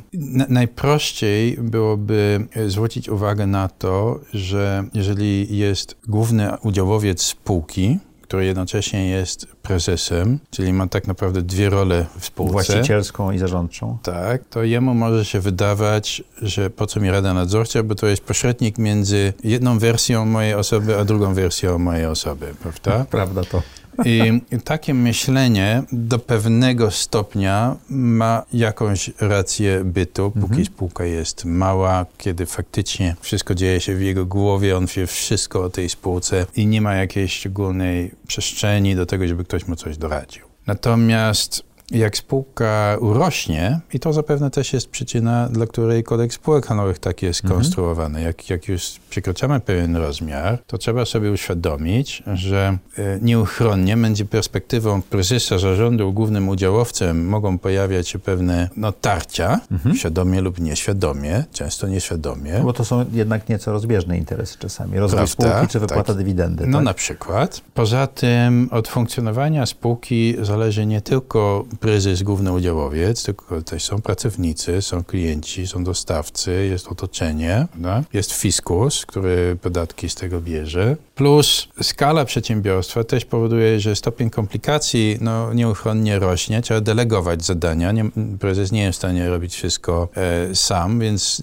najprościej byłoby zwrócić uwagę na to, że jeżeli jest główny udziałowiec spółki, który jednocześnie jest prezesem, czyli ma tak naprawdę dwie role w spółce. Właścicielską i zarządczą. Tak, to jemu może się wydawać, że po co mi Rada Nadzorcza, bo to jest pośrednik między jedną wersją mojej osoby, a drugą wersją mojej osoby, prawda? Prawda to. I takie myślenie do pewnego stopnia ma jakąś rację bytu, póki mhm. spółka jest mała, kiedy faktycznie wszystko dzieje się w jego głowie, on wie wszystko o tej spółce i nie ma jakiejś szczególnej przestrzeni do tego, żeby ktoś mu coś doradził. Natomiast jak spółka urośnie, i to zapewne też jest przyczyna, dla której kodeks spółek handlowych tak jest mhm. konstruowany. Jak, jak już przekroczamy pewien rozmiar, to trzeba sobie uświadomić, że e, nieuchronnie będzie perspektywą prezesa zarządu głównym udziałowcem mogą pojawiać się pewne no, tarcia, mhm. świadomie lub nieświadomie, często nieświadomie. No bo to są jednak nieco rozbieżne interesy czasami. Rozwój Prawda? spółki czy wypłata tak. dywidendy. No tak? na przykład. Poza tym od funkcjonowania spółki zależy nie tylko prezes, główny udziałowiec, tylko też są pracownicy, są klienci, są dostawcy, jest otoczenie, no? jest fiskus, który podatki z tego bierze. Plus skala przedsiębiorstwa też powoduje, że stopień komplikacji no, nieuchronnie rośnie. Trzeba delegować zadania. Nie, prezes nie jest w stanie robić wszystko e, sam, więc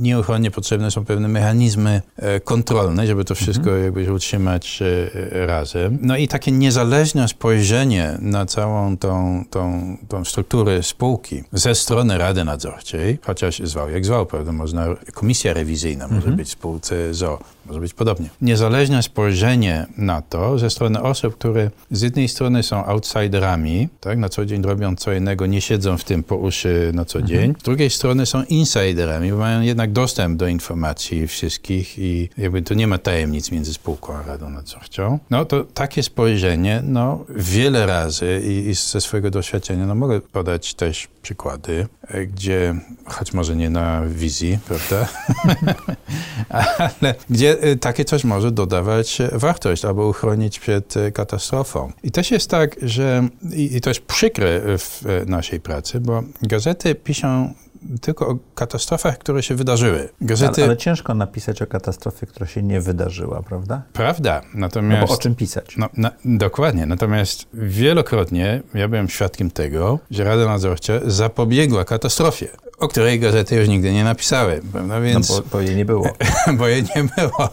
nieuchronnie potrzebne są pewne mechanizmy e, kontrolne, żeby to wszystko mhm. jakby utrzymać e, razem. No i takie niezależne spojrzenie na całą tą, tą, tą strukturę spółki ze strony Rady Nadzorczej, chociaż zwał jak zwał, prawda? Można, komisja rewizyjna może mhm. być w spółce ZO, może być podobnie. Niezależne spojrzenie na to ze strony osób, które z jednej strony są outsiderami, tak, na co dzień robią co innego, nie siedzą w tym po uszy na co mhm. dzień, z drugiej strony są insiderami, bo mają jednak dostęp do informacji wszystkich i jakby to nie ma tajemnic między spółką a Radą Nadzorczą. No to takie spojrzenie, no wiele razy i, i ze swojego doświadczenia, no mogę podać też przykłady, e, gdzie, choć może nie na wizji, prawda, ale gdzie Y, takie coś może dodawać wartość albo uchronić przed y, katastrofą. I też jest tak, że i to jest przykre w naszej pracy, bo gazety piszą tylko o katastrofach, które się wydarzyły. Gazety... Ale, ale, ciężko napisać o katastrofie, która się nie wydarzyła, prawda? Prawda, natomiast... No bo o czym pisać? No, na, dokładnie, natomiast wielokrotnie ja byłem świadkiem tego, że Rada Nadzorcza zapobiegła katastrofie o której gazety już nigdy nie napisały, prawda? Więc, no bo, bo jej nie było. bo jej nie było.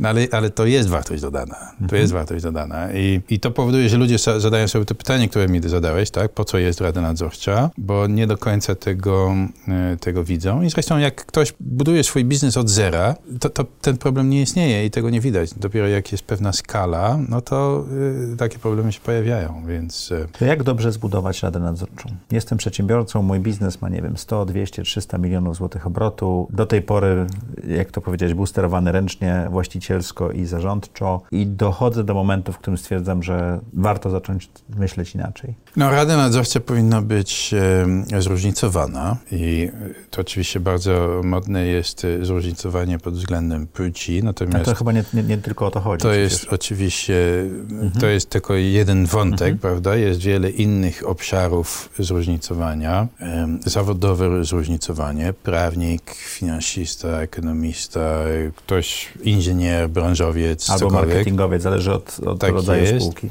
No ale, ale to jest wartość dodana. Mhm. To jest wartość dodana. I, I to powoduje, że ludzie zadają sobie to pytanie, które mi zadałeś, tak? Po co jest Rada Nadzorcza? Bo nie do końca tego, e, tego widzą. I zresztą jak ktoś buduje swój biznes od zera, to, to ten problem nie istnieje i tego nie widać. Dopiero jak jest pewna skala, no to y, takie problemy się pojawiają, więc... Y... To jak dobrze zbudować Radę Nadzorczą? Jestem przedsiębiorcą, mój biznes ma, nie wiem, 100, 200 200-300 milionów złotych obrotu. Do tej pory, jak to powiedzieć, był sterowany ręcznie, właścicielsko i zarządczo i dochodzę do momentu, w którym stwierdzam, że warto zacząć myśleć inaczej. No, Rada Nadzorcza powinna być e, zróżnicowana i to oczywiście bardzo modne jest e, zróżnicowanie pod względem płci, natomiast... to chyba nie, nie, nie, tylko o to chodzi. To przecież. jest oczywiście, mhm. to jest tylko jeden wątek, mhm. prawda? Jest wiele innych obszarów zróżnicowania. E, zawodowe zróżnicowanie zróżnicowanie. Prawnik, finansista, ekonomista, ktoś inżynier, branżowiec, Albo cokolwiek. marketingowiec, zależy od, od Tak rodzaju jest. spółki.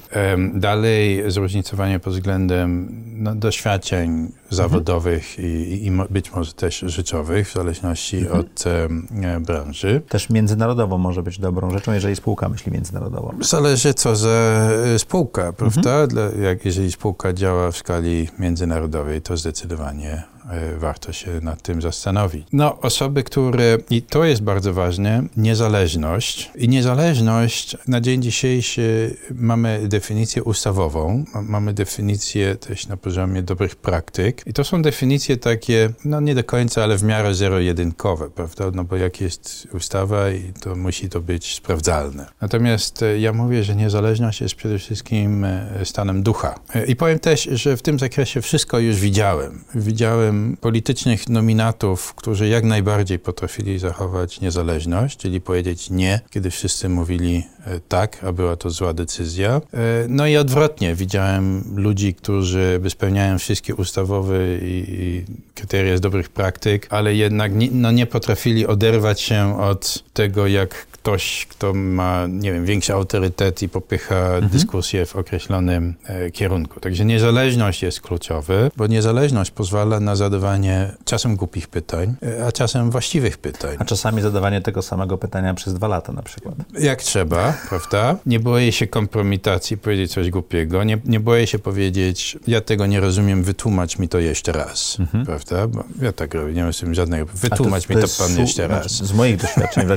Dalej zróżnicowanie pod względem no, doświadczeń zawodowych i, i, i być może też życiowych, w zależności od em, e, branży. Też międzynarodowo może być dobrą rzeczą, jeżeli spółka myśli międzynarodowo. Zależy co za e, spółka, prawda? Dla, jak, jeżeli spółka działa w skali międzynarodowej, to zdecydowanie warto się nad tym zastanowić. No, osoby, które, i to jest bardzo ważne, niezależność. I niezależność na dzień dzisiejszy mamy definicję ustawową, ma- mamy definicję też na poziomie dobrych praktyk. I to są definicje takie, no nie do końca, ale w miarę zero-jedynkowe, prawda? No bo jak jest ustawa, i to musi to być sprawdzalne. Natomiast e, ja mówię, że niezależność jest przede wszystkim e, stanem ducha. E, I powiem też, że w tym zakresie wszystko już widziałem. Widziałem politycznych nominatów, którzy jak najbardziej potrafili zachować niezależność, czyli powiedzieć nie, kiedy wszyscy mówili e, tak, a była to zła decyzja. E, No i odwrotnie, widziałem ludzi, którzy spełniają wszystkie ustawowe i, i kryteria z dobrych praktyk, ale jednak no nie potrafili oderwać się od tego, jak ktoś, kto ma, nie wiem, większy autorytet i popycha dyskusję w określonym e, kierunku. Także niezależność jest kluczowy, bo niezależność pozwala na zadawanie czasem głupich pytań, e, a czasem właściwych pytań. A czasami zadawanie tego samego pytania przez dwa lata na przykład. Jak trzeba, prawda? Nie boję się kompromitacji, powiedzieć coś głupiego. Nie, nie boję się powiedzieć, ja tego nie rozumiem, wytłumacz mi to jeszcze raz, prawda? Bo ja tak robię, nie mam z tym żadnego. Mhm. Wytłumacz mi to pan jeszcze raz. Z moich doświadczeń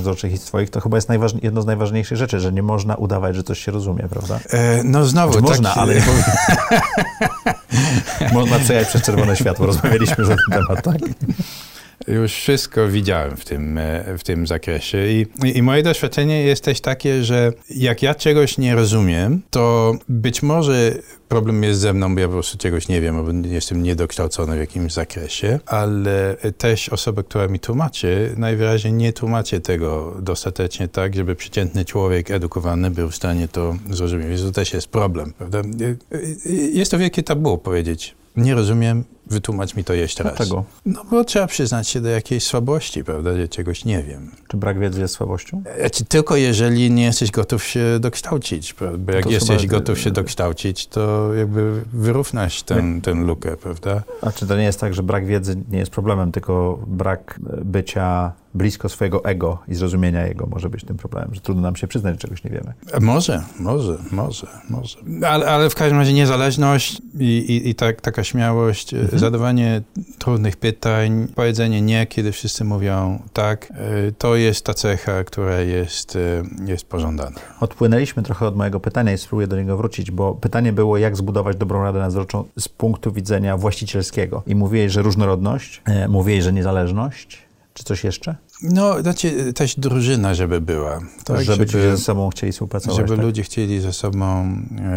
Nadzorczych- i z twoich, to chyba jest jedno z najważniejszych rzeczy, że nie można udawać, że coś się rozumie, prawda? E, no znowu, Czy tak, można, ale nie powinno. można przejechać przez czerwone światło. Rozmawialiśmy już na ten temat, tak? Już wszystko widziałem w tym, e, w tym zakresie I, i, moje doświadczenie jest też takie, że jak ja czegoś nie rozumiem, to być może problem jest ze mną, bo ja po prostu czegoś nie wiem, albo jestem niedokształcony w jakimś zakresie, ale też osoba, która mi tłumaczy, najwyraźniej nie tłumaczy tego dostatecznie tak, żeby przeciętny człowiek edukowany był w stanie to zrozumieć. Więc to też jest problem, prawda? E, e, Jest to wielkie tabu powiedzieć, nie rozumiem, wytłumacz mi to jeszcze raz. Dlaczego? No bo trzeba przyznać się do jakiejś słabości, prawda, że czegoś nie wiem. Czy brak wiedzy jest słabością? Znaczy, tylko jeżeli nie jesteś gotów się dokształcić, prawda? bo jak To jesteś chyba- gotów się dokształcić, to jakby wyrównasz ten, ten lukę, prawda? A czy to nie jest tak, że brak wiedzy nie jest problemem, tylko brak e, bycia blisko swojego ego i zrozumienia jego może być tym problemem, że trudno nam się przyznać, że czegoś nie wiemy. Może, może, może, może. Ale, ale w każdym razie niezależność i, i, i tak, taka śmiałość, e, zadawanie trudnych pytań, powiedzenie nie, kiedy wszyscy mówią tak, e, to jest ta cecha, która jest, e, jest pożądana. Odpłynęliśmy trochę od mojego pytania i spróbuję do niego wrócić, bo pytanie było, jak zbudować dobrą radę nadzorczą z punktu widzenia właścicielskiego. I mówiłeś, że różnorodność, e, mówiłeś, że niezależność. Czy coś jeszcze? No, znaczy też drużyna, żeby była. Tak, żeby, ci ze sobą chcieli współpracować. żeby tak? ludzie chcieli ze sobą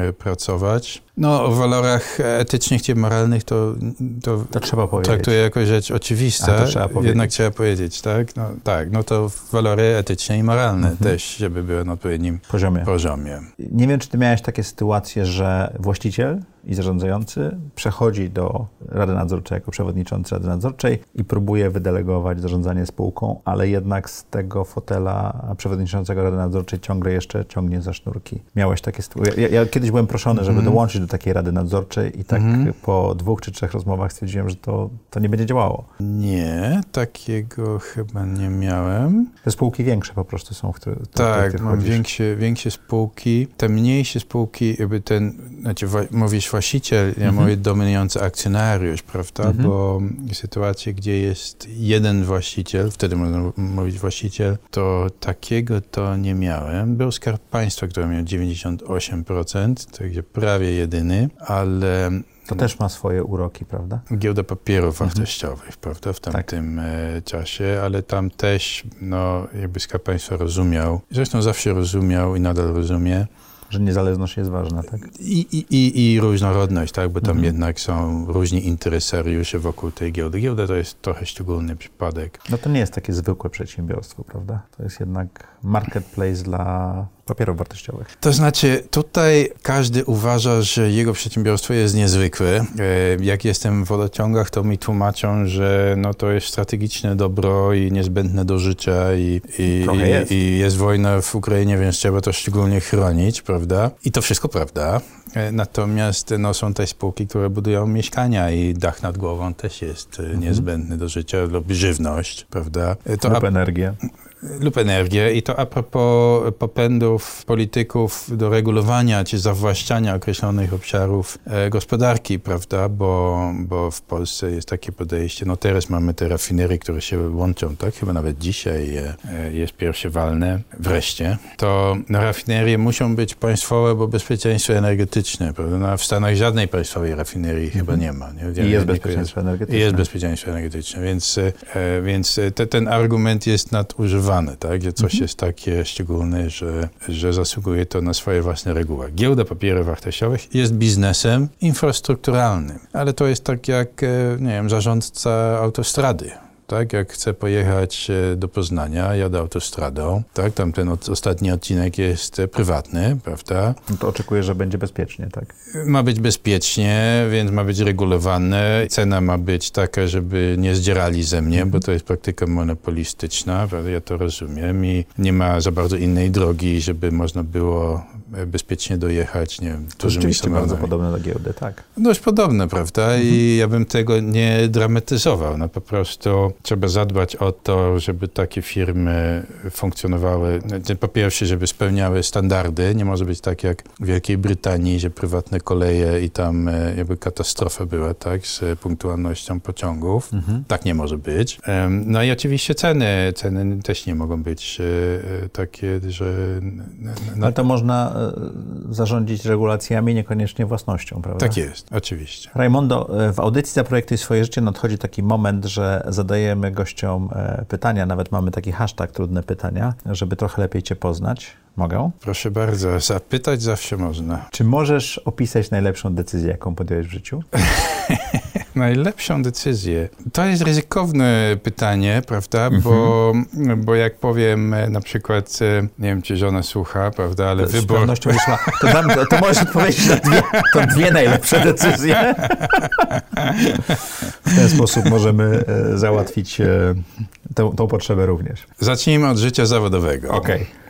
e, pracować. No, o walorach etycznych czy moralnych to, to, To trzeba powiedzieć. traktuję jako rzecz oczywista. A, to trzeba powiedzieć. Jednak trzeba powiedzieć, tak? No, tak, no to walory etyczne i moralne Mhm. też, żeby były na odpowiednim poziomie. poziomie. Nie wiem, czy ty miałeś takie sytuacje, że właściciel i zarządzający przechodzi do Rady Nadzorczej jako przewodniczący Rady Nadzorczej i próbuje wydelegować zarządzanie spółką, ale jednak z tego fotela przewodniczącego Rady Nadzorczej ciągle jeszcze ciągnie za sznurki. Miałeś takie sytuacje? Ja, ja kiedyś byłem proszony, żeby Mhm. dołączyć do takiej Rady Nadzorczej i tak Mhm. po dwóch czy trzech rozmowach stwierdziłem, że to, to nie będzie działało. Nie, takiego chyba nie miałem. Te spółki większe po prostu są, w które, Tak, mam większe, większe spółki. Te mniejsze spółki, jakby ten, znaczy mówisz właściciel, ja Mhm. mówię dominujący akcjonariusz, prawda? Mhm. Bo sytuacje, gdzie jest jeden właściciel, wtedy można mówić właściciel, to takiego to nie miałem. Był Skarb Państwa, który miał 98%, także prawie jedyny, ale To też ma swoje uroki, prawda? giełda papierów Mhm. wartościowych, prawda, w Tak. tamtym e, czasie, ale tam też, no, jakby Skarb Państwa rozumiał, zresztą zawsze rozumiał i nadal rozumie, Że niezależność jest ważna, tak? i, i, i, i różnorodność, tak, bo tam Mhm. jednak są różni interesariusze wokół tej giełdy. Giełda to jest trochę szczególny przypadek. No to nie jest takie zwykłe przedsiębiorstwo, prawda? To jest jednak marketplace dla papierów wartościowych. To znaczy, tutaj każdy uważa, że jego przedsiębiorstwo jest niezwykłe. E, jak jestem w wodociągach, to mi tłumaczą, że no, to jest strategiczne dobro i niezbędne do życia i, i, jest. i, jest wojna w Ukrainie, więc trzeba to szczególnie chronić, prawda? I to wszystko prawda. E, Natomiast no, są też spółki, które budują mieszkania i dach nad głową też jest e, niezbędny do życia lub żywność, prawda? To Lub energię. Lub energię. I to a propos popędów polityków do regulowania czy zawłaszczania określonych obszarów e, gospodarki, prawda? Bo, bo w Polsce jest takie podejście, no teraz mamy te rafinerie, które się łączą, tak? Chyba nawet dzisiaj e, e, jest pierwsze walne, wreszcie. To rafinerie muszą być państwowe, bo bezpieczeństwo energetyczne, prawda? No, w Stanach żadnej państwowej rafinerii chyba nie ma. Nie? Mhm. I jest bezpieczeństwo energetyczne. I jest bezpieczeństwo energetyczne, więc, więc te, ten argument jest nadużywany, tak? że coś jest takie szczególne, że, że zasługuje to na swoje własne reguły. Giełda papierów wartościowych jest biznesem infrastrukturalnym, ale to jest tak jak, e, nie wiem, zarządca autostrady. Tak, jak chcę pojechać e, do Poznania, jadę autostradą, tak, tam ten od, ostatni odcinek jest e, prywatny, prawda? No to oczekuję, że będzie bezpiecznie, tak? Ma być bezpiecznie, więc ma być regulowane. Cena ma być taka, żeby nie zdzierali ze mnie, bo to jest praktyka monopolistyczna, prawda? ja to rozumiem i nie ma za bardzo innej drogi, żeby można było bezpiecznie dojechać, nie wiem, To rzeczywiście bardzo podobne do giełdy, tak. Dość podobne, prawda? I ja bym tego nie dramatyzował. No po prostu trzeba zadbać o to, żeby takie firmy funkcjonowały. Znaczy, Po pierwsze, żeby spełniały standardy. Nie może być tak jak w Wielkiej Brytanii, że prywatne koleje i tam e, jakby katastrofa była, tak? Z punktualnością pociągów. Tak nie może być. No i oczywiście ceny. Ceny też nie mogą być e, e, takie, że... Ale to można zarządzić regulacjami, niekoniecznie własnością, prawda? Tak jest, oczywiście. Rajmondo, e, w audycji Zaprojektuj swoje życie nadchodzi taki moment, że zadajemy gościom e, pytania, nawet mamy taki hashtag trudne pytania, żeby trochę lepiej Cię poznać. Mogę? Proszę bardzo, zapytać zawsze można. Czy możesz opisać najlepszą decyzję, jaką podjąłeś w życiu? Najlepszą decyzję. To jest ryzykowne pytanie, prawda? Mhm. Bo, bo jak powiem na przykład, e, nie wiem, czy żona słucha, prawda, ale Z wybór. pewnością wyszła. To, dam, to możesz odpowiedzieć na dwie, to dwie najlepsze decyzje. W ten sposób możemy e, załatwić e, tą, tą potrzebę również. Zacznijmy od życia zawodowego. Okej. E,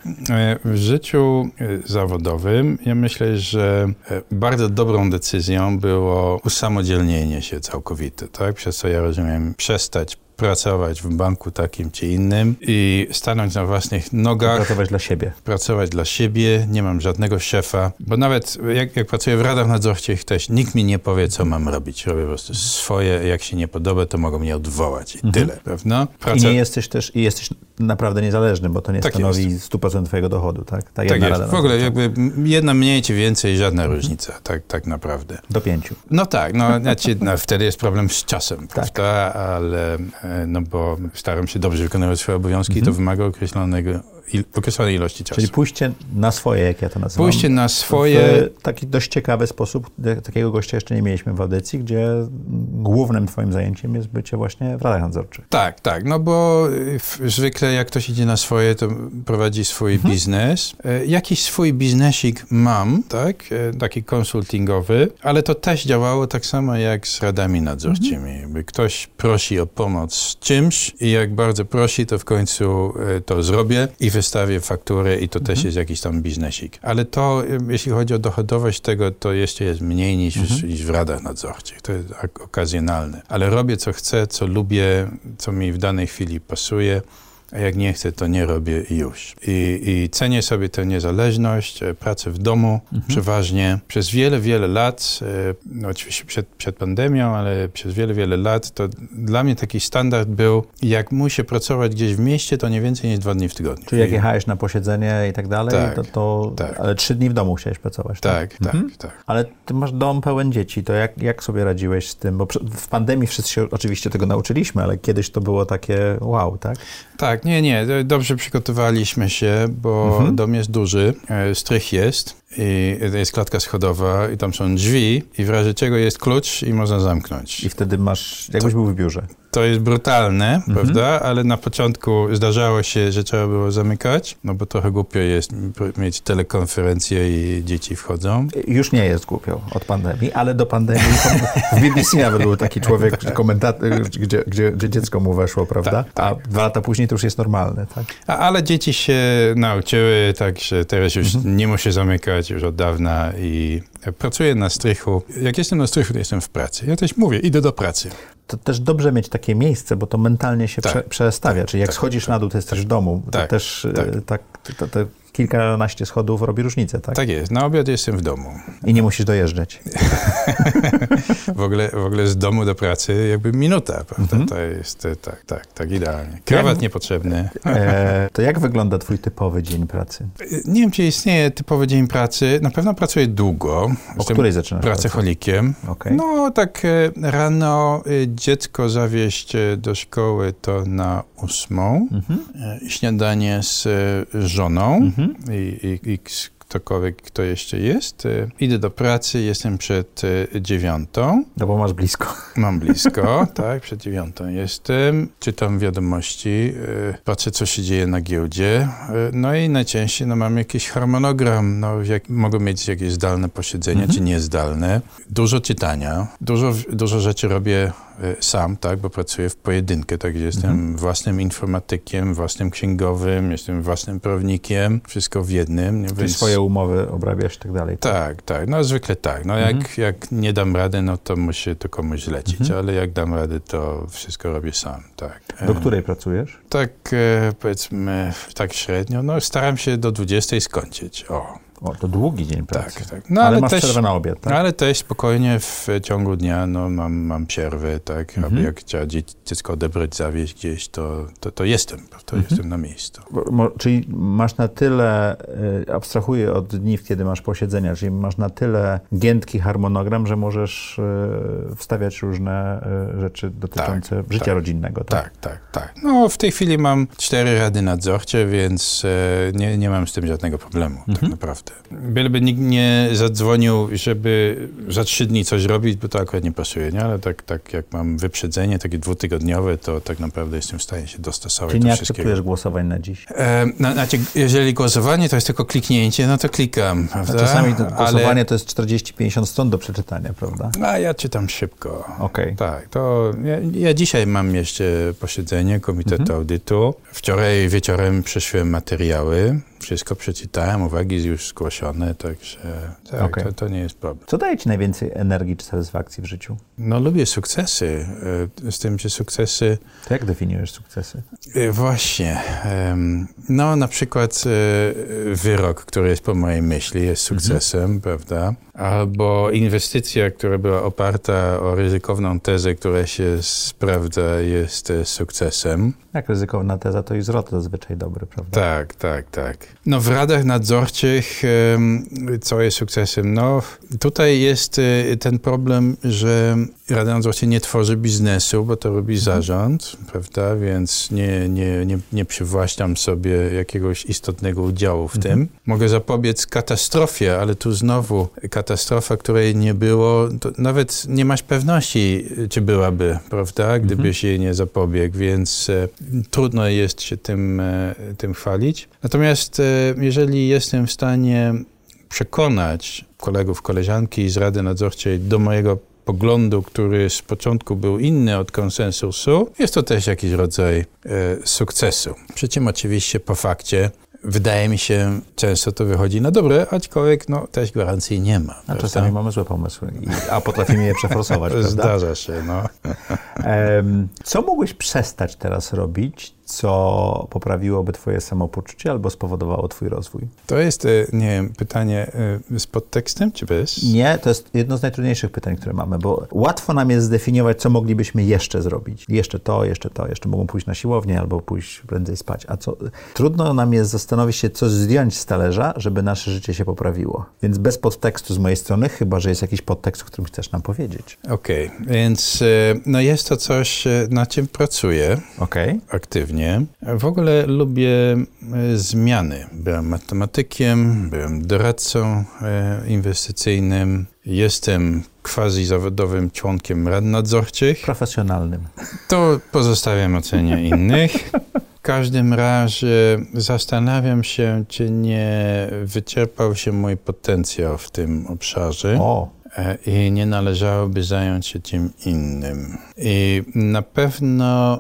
W życiu e, zawodowym ja myślę, że e, bardzo dobrą decyzją było usamodzielnienie się całkowite, tak? Przez co ja rozumiem przestać pracować w banku takim czy innym i stanąć na własnych nogach. Pracować dla siebie. pracować dla siebie, nie mam żadnego szefa, bo nawet jak, jak pracuję w radach nadzorczych też nikt mi nie powie, co mam robić. Robię po prostu swoje, jak się nie podoba, to mogą mnie odwołać i tyle, prawda? Mhm. I Praca, nie jesteś też, i jesteś naprawdę niezależny, bo to nie Tak stanowi 100% twojego dochodu, tak? Ta tak jest. W ogóle jakby jedna mniej czy więcej, żadna różnica, tak, tak naprawdę. Do pięciu. No tak, no, znaczy, no wtedy jest problem z czasem, Tak. prawda? Ale e, no bo staram się dobrze wykonywać swoje obowiązki i to wymaga określonego, il, określonej ilości czasu. Czyli pójście na swoje, jak ja to nazywam. Pójście na swoje... W taki dość ciekawy sposób. Takiego gościa jeszcze nie mieliśmy w audycji, gdzie głównym twoim zajęciem jest bycie właśnie w radach nadzorczych. Tak, tak, no bo y, zwykle jak ktoś idzie na swoje, to prowadzi swój Mhm. biznes. E, Jakiś swój biznesik mam, tak, e, taki konsultingowy, ale to też działało tak samo jak z radami nadzorczymi. Mhm. Ktoś prosi o pomoc z czymś i jak bardzo prosi, to w końcu to zrobię i wystawię fakturę i to Mhm. też jest jakiś tam biznesik. Ale to, jeśli chodzi o dochodowość tego, to jeszcze jest mniej niż, Mhm. niż w radach nadzorczych. To jest okazjonalne. Ale robię co chcę, co lubię, co mi w danej chwili pasuje. A jak nie chcę, to nie robię już. I, I cenię sobie tę niezależność, e, pracę w domu przeważnie. Przez wiele, wiele lat, e, no oczywiście przed, przed pandemią, ale przez wiele, wiele lat, to dla mnie taki standard był, jak muszę pracować gdzieś w mieście, to nie więcej niż dwa dni w tygodniu. Czyli jak jechałeś na posiedzenie i tak dalej, Tak, to, to tak. ale trzy dni w domu chciałeś pracować, tak? Tak, tak, tak. Ale ty masz dom pełen dzieci, to jak, jak sobie radziłeś z tym? Bo w pandemii wszyscy się oczywiście tego nauczyliśmy, ale kiedyś to było takie wow, tak? Tak, nie, nie, dobrze przygotowaliśmy się, bo Mhm. dom jest duży, e, strych jest i jest klatka schodowa i tam są drzwi i w razie czego jest klucz i można zamknąć. I wtedy masz, jakbyś był w biurze. To jest brutalne, mhm. prawda? Ale na początku zdarzało się, że trzeba było zamykać, no bo trochę głupio jest mieć telekonferencję i dzieci wchodzą. Już nie jest głupio od pandemii, ale do pandemii w BBC nawet był taki człowiek, komentator, gdzie, gdzie, gdzie, dziecko mu weszło, prawda? Tak, tak. A dwa lata później to już jest normalne, tak? A, ale dzieci się nauczyły, tak, że teraz już mhm. nie muszę zamykać już od dawna i pracuję na strychu. Jak jestem na strychu, to jestem w pracy. Ja też mówię, idę do pracy to też dobrze mieć takie miejsce, bo to mentalnie się tak, prze, przestawia. Tak, Czyli jak tak, schodzisz na dół, to jesteś w domu. To tak, też tak. E, tak to, to kilkanaście schodów robi różnicę, tak? Tak jest. Na obiad jestem w domu. I nie musisz dojeżdżać. w, ogóle, w ogóle z domu do pracy jakby minuta, prawda? Mhm. To jest e, tak, tak, tak idealnie. Krawat niepotrzebny. E, to jak wygląda twój typowy dzień pracy? Nie wiem, czy istnieje typowy dzień pracy. Na pewno pracuję długo. O której zaczynasz Pracocholikiem. Okay. No tak e, rano dziecko zawieźć do szkoły to na ósmą. Mhm. Śniadanie z żoną. Mhm i, i, i ktokolwiek, kto jeszcze jest. E, idę do pracy, jestem przed e, dziewiątą. No bo masz blisko. Mam blisko, tak, przed dziewiątą jestem. Czytam wiadomości, e, patrzę, co się dzieje na giełdzie. No i najczęściej no, mam jakiś harmonogram, no, jak, mogę mieć jakieś zdalne posiedzenia, mhm. czy niezdalne. Dużo czytania, dużo, dużo rzeczy robię E, sam, tak, bo pracuję w pojedynkę, tak, jestem mhm. własnym informatykiem, własnym księgowym, jestem własnym prawnikiem, wszystko w jednym. Ty więc... swoje umowy obrabiasz i tak dalej. Tak, tak, tak, no zwykle tak. No mhm. jak, jak nie dam rady, no to muszę to komuś zlecić, mhm. ale jak dam rady, to wszystko robię sam, tak. Do której pracujesz? Tak, e, powiedzmy, tak średnio, no staram się do 20 skończyć, o. O, to długi dzień pracy. Tak, tak. No, ale, ale masz też, przerwę na obiad, tak? Ale też spokojnie w ciągu dnia no, mam, mam przerwę, tak? Mhm. Aby jak trzeba dziecko odebrać, zawieźć gdzieś, to, to, to jestem, to mhm. jestem na miejscu. Bo, czyli masz na tyle, y, abstrahuję od dni, kiedy masz posiedzenia, czyli masz na tyle giętki harmonogram, że możesz y, wstawiać różne y, rzeczy dotyczące tak, życia tak, rodzinnego, tak? Tak, tak, tak. No w tej chwili mam cztery rady nadzorcze, więc nie, nie mam z tym żadnego problemu, tak mhm. tak naprawdę. Byleby nikt nie zadzwonił, żeby za trzy dni coś robić, bo to akurat nie pasuje, nie? Ale tak, tak jak mam wyprzedzenie takie dwutygodniowe, to tak naprawdę jestem w stanie się dostosować Czyli nie akceptujesz głosowań na dziś? E, no, znaczy, jeżeli głosowanie to jest tylko kliknięcie, no to klikam, prawda? A czasami to głosowanie Ale... to jest 40-50 stron do przeczytania, prawda? A ja czytam szybko. Okej. Okay. Tak, to ja, ja, dzisiaj mam jeszcze posiedzenie Komitetu mhm. Audytu. Wczoraj wieczorem przeszłem materiały wszystko przeczytałem, uwagi już zgłoszone, także tak, okay. to, to, nie jest problem. Co daje ci najwięcej energii czy satysfakcji w życiu? No lubię sukcesy, e, z tym, że sukcesy... To jak definiujesz sukcesy? E, właśnie. No na przykład e, wyrok, który jest po mojej myśli, jest mhm. sukcesem, mhm. prawda? Albo inwestycja, która była oparta o ryzykowną tezę, która się sprawdza, jest sukcesem. Jak ryzykowna teza, to i zwrot zazwyczaj dobry, prawda? Tak, tak, tak. No w radach nadzorczych, co jest sukcesem? No tutaj jest y, ten problem, że Rada Nadzorcza nie tworzy biznesu, bo to robi mhm. zarząd, prawda? Więc nie, nie, nie, nie przywłaszczam sobie jakiegoś istotnego udziału w mhm. tym. Mogę zapobiec katastrofie, ale tu znowu katastrofa, której nie było, to nawet nie masz pewności, czy byłaby, prawda? Gdybyś mhm. jej nie zapobiegł, więc e, trudno jest się tym, e, tym chwalić. Natomiast e, jeżeli jestem w stanie przekonać kolegów, koleżanki z Rady Nadzorczej do mojego poglądu, który z początku był inny od konsensusu, jest to też jakiś rodzaj e, sukcesu. Przy czym oczywiście po fakcie wydaje mi się, często to wychodzi na dobre, aczkolwiek no, też gwarancji nie ma. A czasami mamy złe pomysły, a potrafimy je przeforsować. Zdarza się, no. Co mógłbyś przestać teraz robić, co poprawiłoby twoje samopoczucie albo spowodowało twój rozwój? To jest, e, nie wiem, pytanie e, z podtekstem, czy bez? Nie, to jest jedno z najtrudniejszych pytań, które mamy, bo łatwo nam jest zdefiniować, co moglibyśmy jeszcze zrobić. Jeszcze to, jeszcze to, jeszcze mogą pójść na siłownię albo pójść prędzej spać. A co? Trudno nam jest zastanowić się, co zdjąć z talerza, żeby nasze życie się poprawiło. Więc bez podtekstu z mojej strony, chyba, że jest jakiś podtekst, o którym chcesz nam powiedzieć. Okej, okay. więc e, no jest to coś, na czym pracuję okay. aktywnie W ogóle lubię e, zmiany. Byłem matematykiem, byłem doradcą e, inwestycyjnym, jestem quasi zawodowym członkiem rad nadzorczych. Profesjonalnym. To pozostawiam ocenie innych. W każdym razie zastanawiam się, czy nie wyczerpał się mój potencjał w tym obszarze. O, i nie należałoby zająć się czym innym. I na pewno e,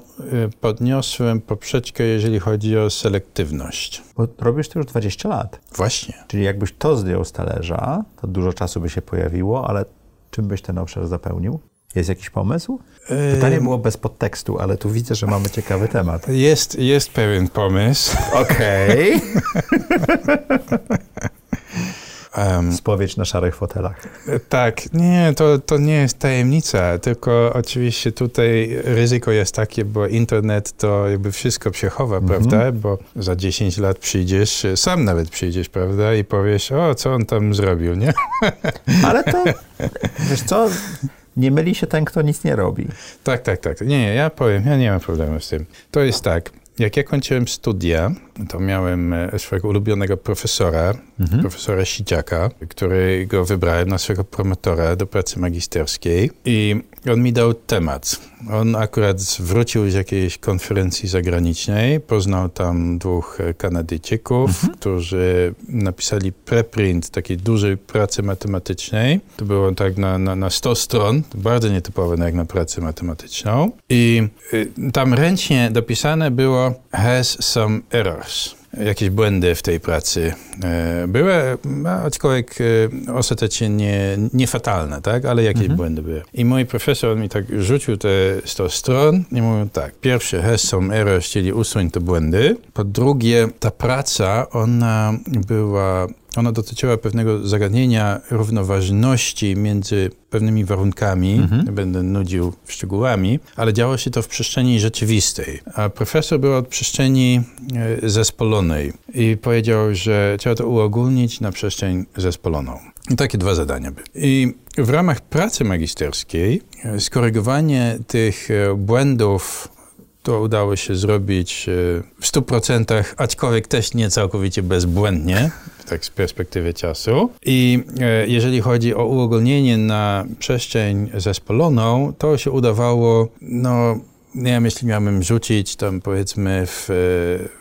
podniosłem poprzeczkę, jeżeli chodzi o selektywność. bo robisz to już 20 lat. Właśnie. Czyli jakbyś to zdjął z talerza, to dużo czasu by się pojawiło, ale czym byś ten obszar zapełnił? Jest jakiś pomysł? Pytanie było bez podtekstu, ale tu widzę, że mamy ciekawy temat. Jest, jest pewien pomysł. Okej. Um, Spowiedź na szarych fotelach. tak, nie, to, to nie jest tajemnica, tylko oczywiście tutaj ryzyko jest takie, bo internet to jakby wszystko przechowa, prawda? Bo za 10 lat przyjdziesz, sam nawet przyjdziesz, prawda? I powiesz, o, co on tam zrobił, nie? Ale to, wiesz co, nie myli się ten, kto nic nie robi. Tak, tak, tak. Nie, nie, ja powiem, ja nie mam problemu z tym. To jest tak, jak ja kończyłem studia, to miałem e, swojego ulubionego profesora, profesora Siciaka, którego wybrałem na swojego promotora do pracy magisterskiej i on mi dał temat. On akurat wrócił z jakiejś konferencji zagranicznej, poznał tam dwóch e, Kanadyjczyków, którzy napisali preprint takiej dużej pracy matematycznej. To było tak na, na, na 100 stron, bardzo nietypowe jak na pracę matematyczną. I y, tam ręcznie dopisane było has some errors. Jakieś błędy w tej pracy e, były, aczkolwiek e, ostatecznie nie, nie fatalne, tak? ale jakieś błędy były. I mój profesor mi tak rzucił te 100 stron i mówił tak, pierwsze has some errors, czyli usuń te błędy. Po drugie, ta praca, ona była ona dotyczyła pewnego zagadnienia równoważności między pewnymi warunkami, nie będę nudził szczegółami, ale działo się to w przestrzeni rzeczywistej. A profesor był od przestrzeni e, zespolonej i powiedział, że trzeba to uogólnić na przestrzeń zespoloną. I takie dwa zadania były. I w ramach pracy magisterskiej e, skorygowanie tych e, błędów to udało się zrobić w 100%, aczkolwiek też nie całkowicie bezbłędnie, tak z perspektywy czasu. I e, jeżeli chodzi o uogólnienie na przestrzeń zespoloną, to się udawało, no, nie wiem, jeśli miałbym rzucić tam powiedzmy w,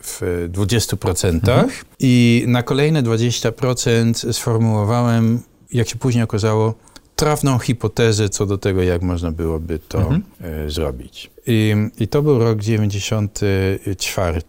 w 20% mhm. i na kolejne 20% sformułowałem, jak się później okazało, trafną hipotezę co do tego, jak można byłoby to mhm. e, zrobić. I, I, to był rok 94.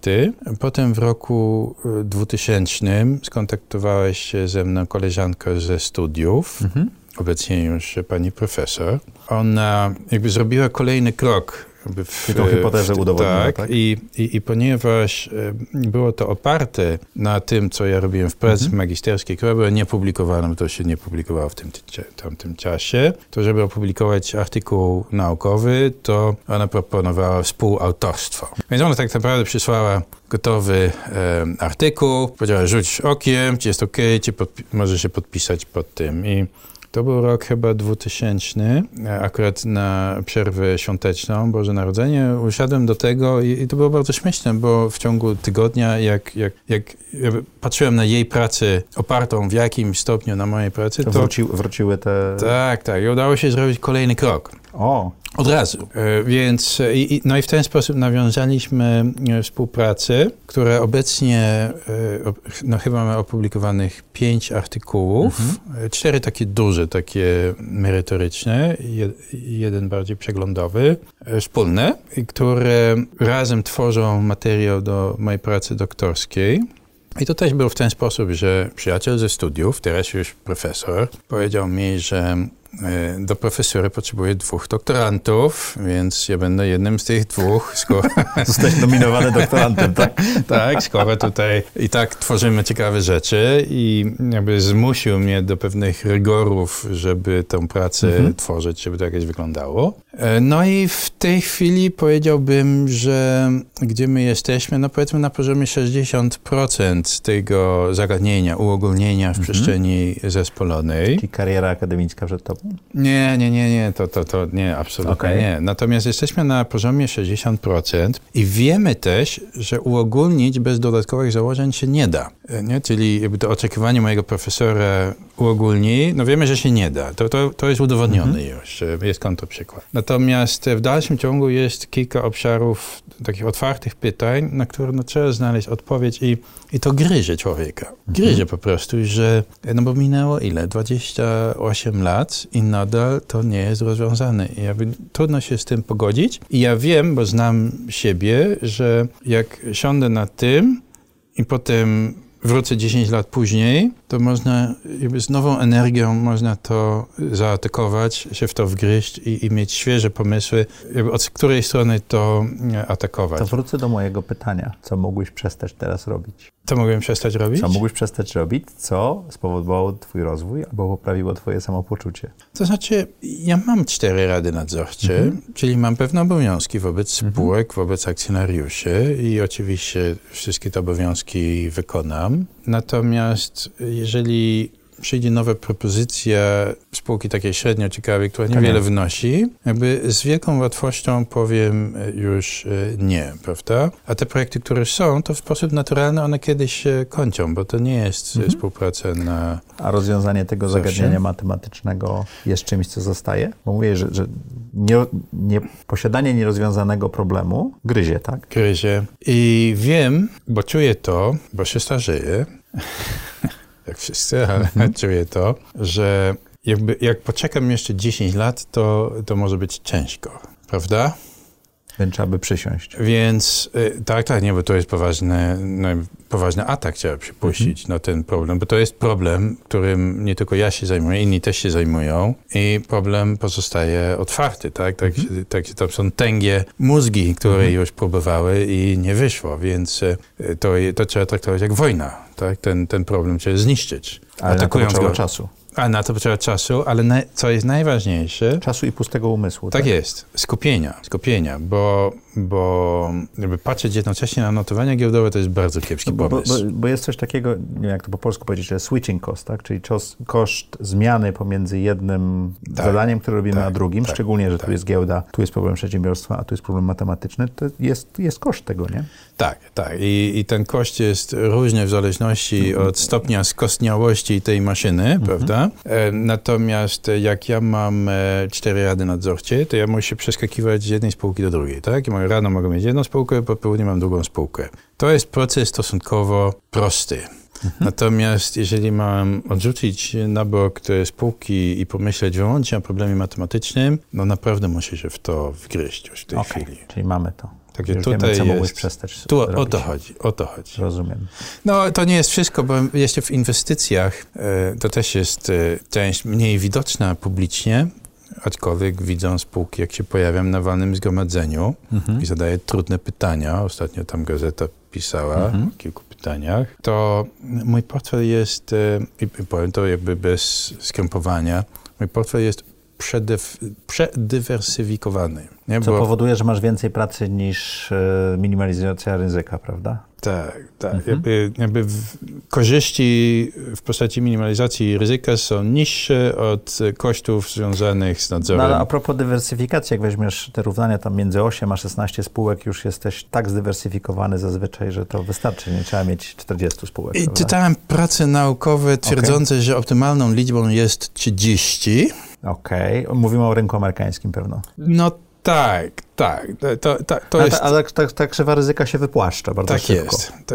Potem w roku 2000 skontaktowała się ze mną koleżanka ze studiów, mhm. obecnie już pani profesor. Ona jakby zrobiła kolejny krok w, Tylko hipotezę udowodniła, tak? tak? I, i, I ponieważ e, było to oparte na tym, co ja robiłem w pracy mhm. magisterskiej, która była niepublikowana, to się nie publikowało w tym tamtym czasie, to żeby opublikować artykuł naukowy, to ona proponowała współautorstwo. Więc ona tak naprawdę przysłała gotowy e, artykuł, powiedziała rzuć okiem, czy jest ok, czy może się podpisać pod tym. I to był rok chyba 2000, akurat na przerwę świąteczną, Boże Narodzenie. Usiadłem do tego i, i to było bardzo śmieszne, bo w ciągu tygodnia, jak, jak, jak patrzyłem na jej pracę opartą w jakimś stopniu na mojej pracy, to... Wróci, wróciły te... Tak, tak. I udało się zrobić kolejny krok. O! Od razu. E, więc, i, no i w ten sposób nawiązaliśmy e, współpracę, która obecnie, e, no chyba mamy opublikowanych pięć artykułów, mhm. cztery takie duże, takie merytoryczne, jeden bardziej przeglądowy, wspólne, które razem tworzą materiał do mojej pracy doktorskiej. I to też było w ten sposób, że przyjaciel ze studiów, teraz już profesor, powiedział mi, że E, do profesury potrzebuję dwóch doktorantów, więc ja będę jednym z tych dwóch. Skoro... Zostać nominowany doktorantem, tak? tak, skoro tutaj i tak tworzymy ciekawe rzeczy i jakby zmusił mnie do pewnych rygorów, żeby tę pracę mhm. tworzyć, żeby to jakieś wyglądało. E, no i w tej chwili powiedziałbym, że gdzie my jesteśmy, no powiedzmy na poziomie 60% tego zagadnienia, uogólnienia w mhm. przestrzeni zespolonej. Czyli kariera akademicka przed tobą? Nie, nie, nie, nie, to, to, to nie, absolutnie okay. nie. Natomiast jesteśmy na poziomie 60% i wiemy też, że uogólnić bez dodatkowych założeń się nie da. Nie? Czyli jakby to oczekiwanie mojego profesora uogólni, no wiemy, że się nie da. To, to, to jest udowodnione mhm. już, jest kontrprzykład. Natomiast w dalszym ciągu jest kilka obszarów takich otwartych pytań, na które no, trzeba znaleźć odpowiedź i, i to gryzie człowieka. Gryzie mhm. po prostu, że no bo minęło ile? 28 lat i nadal to nie jest rozwiązane. I jakby trudno się z tym pogodzić. I ja wiem, bo znam siebie, że jak siądę na tym i potem wrócę 10 lat później, to można jakby z nową energią można to zaatakować, się w to wgryźć i, i mieć świeże pomysły, jakby od której strony to e, atakować. To wrócę do mojego pytania. Co mógłbyś przestać teraz robić? Co mogłem przestać robić? Co mógłbyś przestać robić, co spowodowało twój rozwój albo poprawiło twoje samopoczucie? To znaczy, ja mam cztery rady nadzorcze, mhm. czyli mam pewne obowiązki wobec mhm. spółek, wobec akcjonariuszy i oczywiście wszystkie te obowiązki wykonam. Natomiast jeżeli przyjdzie nowa propozycja spółki takiej średnio ciekawej, która tak niewiele wnosi, jakby z wielką łatwością powiem e, już e, nie, prawda? A te projekty, które są, to w sposób naturalny one kiedyś się kończą, bo to nie jest mhm. współpraca na... A rozwiązanie tego zawsze? zagadnienia matematycznego jest czymś, co zostaje? Bo mówię, że, że nie, nie, posiadanie nierozwiązanego problemu gryzie, tak? Gryzie. I wiem, bo czuję to, bo się starzeję, jak wszyscy, ale mhm. czuję to, że jakby, jak poczekam jeszcze 10 lat, to, to może być ciężko, prawda? Więc trzeba by przysiąść. Więc y, tak, tak, nie, bo to jest poważny, no, poważny atak, trzeba przypuścić mhm. na ten problem, bo to jest problem, którym nie tylko ja się zajmuję, inni też się zajmują i problem pozostaje otwarty, tak? Tak, mhm. tak tam są tęgie mózgi, które mhm. już próbowały i nie wyszło, więc y, to, to trzeba traktować jak wojna, tak? Ten, ten problem trzeba zniszczyć. Ale Atakując go. czasu. A na to potrzeba czasu, ale na, co jest najważniejsze... Czasu i pustego umysłu. Tak, tak jest. Skupienia. Skupienia, bo, bo jakby patrzeć jednocześnie na notowania giełdowe to jest bardzo kiepski no, pomysł. Bo, bo, bo, jest coś takiego, nie wiem jak to po polsku powiedzieć, że switching cost, tak? czyli czos, koszt zmiany pomiędzy jednym tak, zadaniem, które robimy, tak, a drugim, tak, szczególnie, że tu tak. jest giełda, tu jest problem przedsiębiorstwa, a tu jest problem matematyczny, to jest, jest koszt tego, nie? Tak, tak. I, I, ten koszt jest różny w zależności mhm. od stopnia skostniałości tej maszyny, mhm. prawda? E, natomiast jak ja mam e, cztery rady nadzorcze, to ja muszę przeskakiwać z jednej spółki do drugiej, tak? I moje rano mogę mieć jedną spółkę, po południu mam drugą spółkę. To jest proces stosunkowo prosty. Mhm. Natomiast jeżeli mam odrzucić na bok te spółki i pomyśleć wyłącznie o problemie matematycznym, no naprawdę muszę się w to wgryźć już w tej okay. chwili. Czyli mamy to. Także Już tutaj wiemy, co jest, przestać Tu robić. o to chodzi, o to chodzi. Rozumiem. No to nie jest wszystko, bo jeszcze w inwestycjach e, to też jest e, część mniej widoczna publicznie, aczkolwiek widzą spółki, jak się pojawiam na walnym zgromadzeniu mhm. i zadaję trudne pytania. Ostatnio tam gazeta pisała mhm. o kilku pytaniach. To mój portfel jest, e, i powiem to jakby bez skrępowania, mój portfel jest przedywersyfikowany. Nie? Co Bo... powoduje, że masz więcej pracy niż e, minimalizacja ryzyka, prawda? Tak, tak. Mhm. Jakby, jakby korzyści w postaci minimalizacji ryzyka są niższe od kosztów związanych z nadzorem. No, ale a propos dywersyfikacji, jak weźmiesz te równania tam między 8 a 16 spółek, już jesteś tak zdywersyfikowany zazwyczaj, że to wystarczy, nie trzeba mieć 40 spółek. I czytałem prace naukowe twierdzące, okay. że optymalną liczbą jest 30. Okej, okay. mówimy o rynku amerykańskim pewno. No tak, tak. To, to, to jest... Ale ta, ta, krzywa ryzyka się wypłaszcza bardzo tak szybko. Tak jest. To,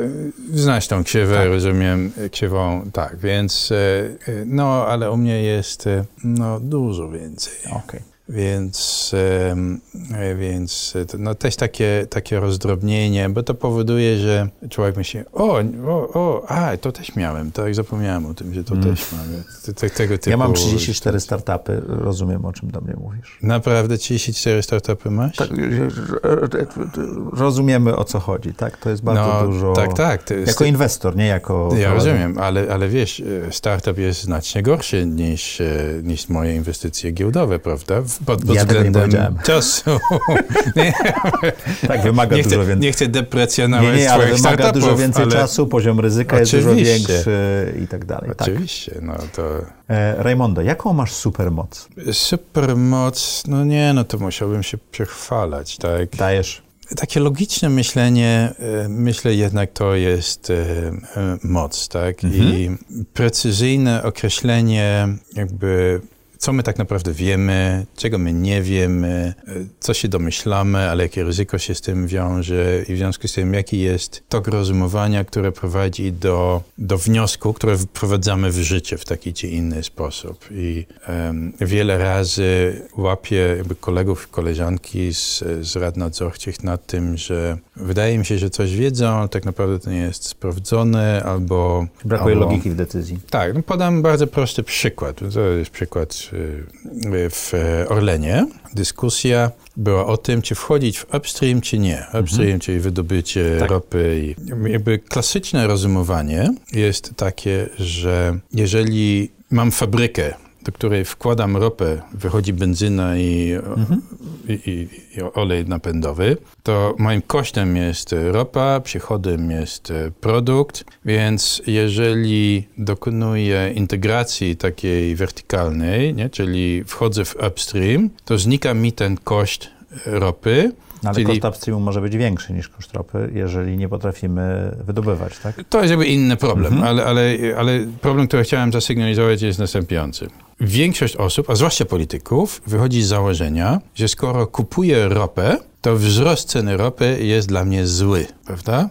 znasz tą krzywę, tak. rozumiem, krzywą, tak, więc e, e, no, ale u mnie jest e, no, dużo więcej. Okej. Okay. Więc, e, więc no też takie, takie rozdrobnienie, bo to powoduje, że człowiek myśli, o, o, o, a, to też miałem, tak, zapomniałem o tym, że to mm. też mam. Te, tego typu ja mam 34 startupy, rozumiem, o czym do mnie mówisz. Naprawdę 34 startupy masz? Tak, rozumiemy, o co chodzi, tak? To jest bardzo no, dużo. Tak, tak. Jest, jako inwestor, nie jako... Ja rozumiem, ale, ale wiesz, e, startup jest znacznie gorszy niż, e, niż moje inwestycje giełdowe, prawda? Pod, pod Ja nie względem czasu. nie, Tak, wymaga nie, dużo chcę, więcej. nie chcę deprecjonować Nie, nie, ale wymaga dużo więcej ale czasu, poziom ryzyka jest dużo Oczywiście. większy i tak dalej. Tak. Oczywiście, no to E, Raymondo, jaką masz supermoc? supermoc, no nie, no to musiałbym się przechwalać, tak? Dajesz. Takie logiczne myślenie, e, myślę jednak to jest e, e, moc, tak? I precyzyjne określenie jakby co my tak naprawdę wiemy, czego my nie wiemy, e, co się domyślamy, ale jakie ryzyko się z tym wiąże i w związku z tym, jaki jest tok rozumowania, które prowadzi do, do wniosku, które wprowadzamy w życie w taki czy inny sposób. I em, wiele razy łapię jakby kolegów, koleżanki z, z rad nadzorczych nad tym, że wydaje mi się, że coś wiedzą, ale tak naprawdę to nie jest sprawdzone, albo... Brakuje albo, logiki w decyzji. tak, no podam bardzo prosty przykład. To jest przykład y, w Orlenie. Dyskusja była o tym, czy wchodzić w upstream, czy nie. Upstream, czyli wydobycie Tak. ropy. I jakby klasyczne rozumowanie jest takie, że jeżeli mam fabrykę, do której wkładam ropę, wychodzi benzyna i, i, i, i olej napędowy, to moim kosztem jest ropa, przychodem jest produkt, więc jeżeli dokonuję integracji takiej wertykalnej, nie, czyli wchodzę w upstream, to znika mi ten koszt ropy, No, ale Czyli- koszt upstreamu może być większy niż koszt ropy, jeżeli nie potrafimy wydobywać, tak? To jest jakby inny problem, Mhm. ale, ale, ale problem, który chciałem zasygnalizować jest następujący. Większość osób, a zwłaszcza polityków, wychodzi z założenia, że skoro kupuję ropę, to wzrost ceny ropy jest dla mnie zły, prawda?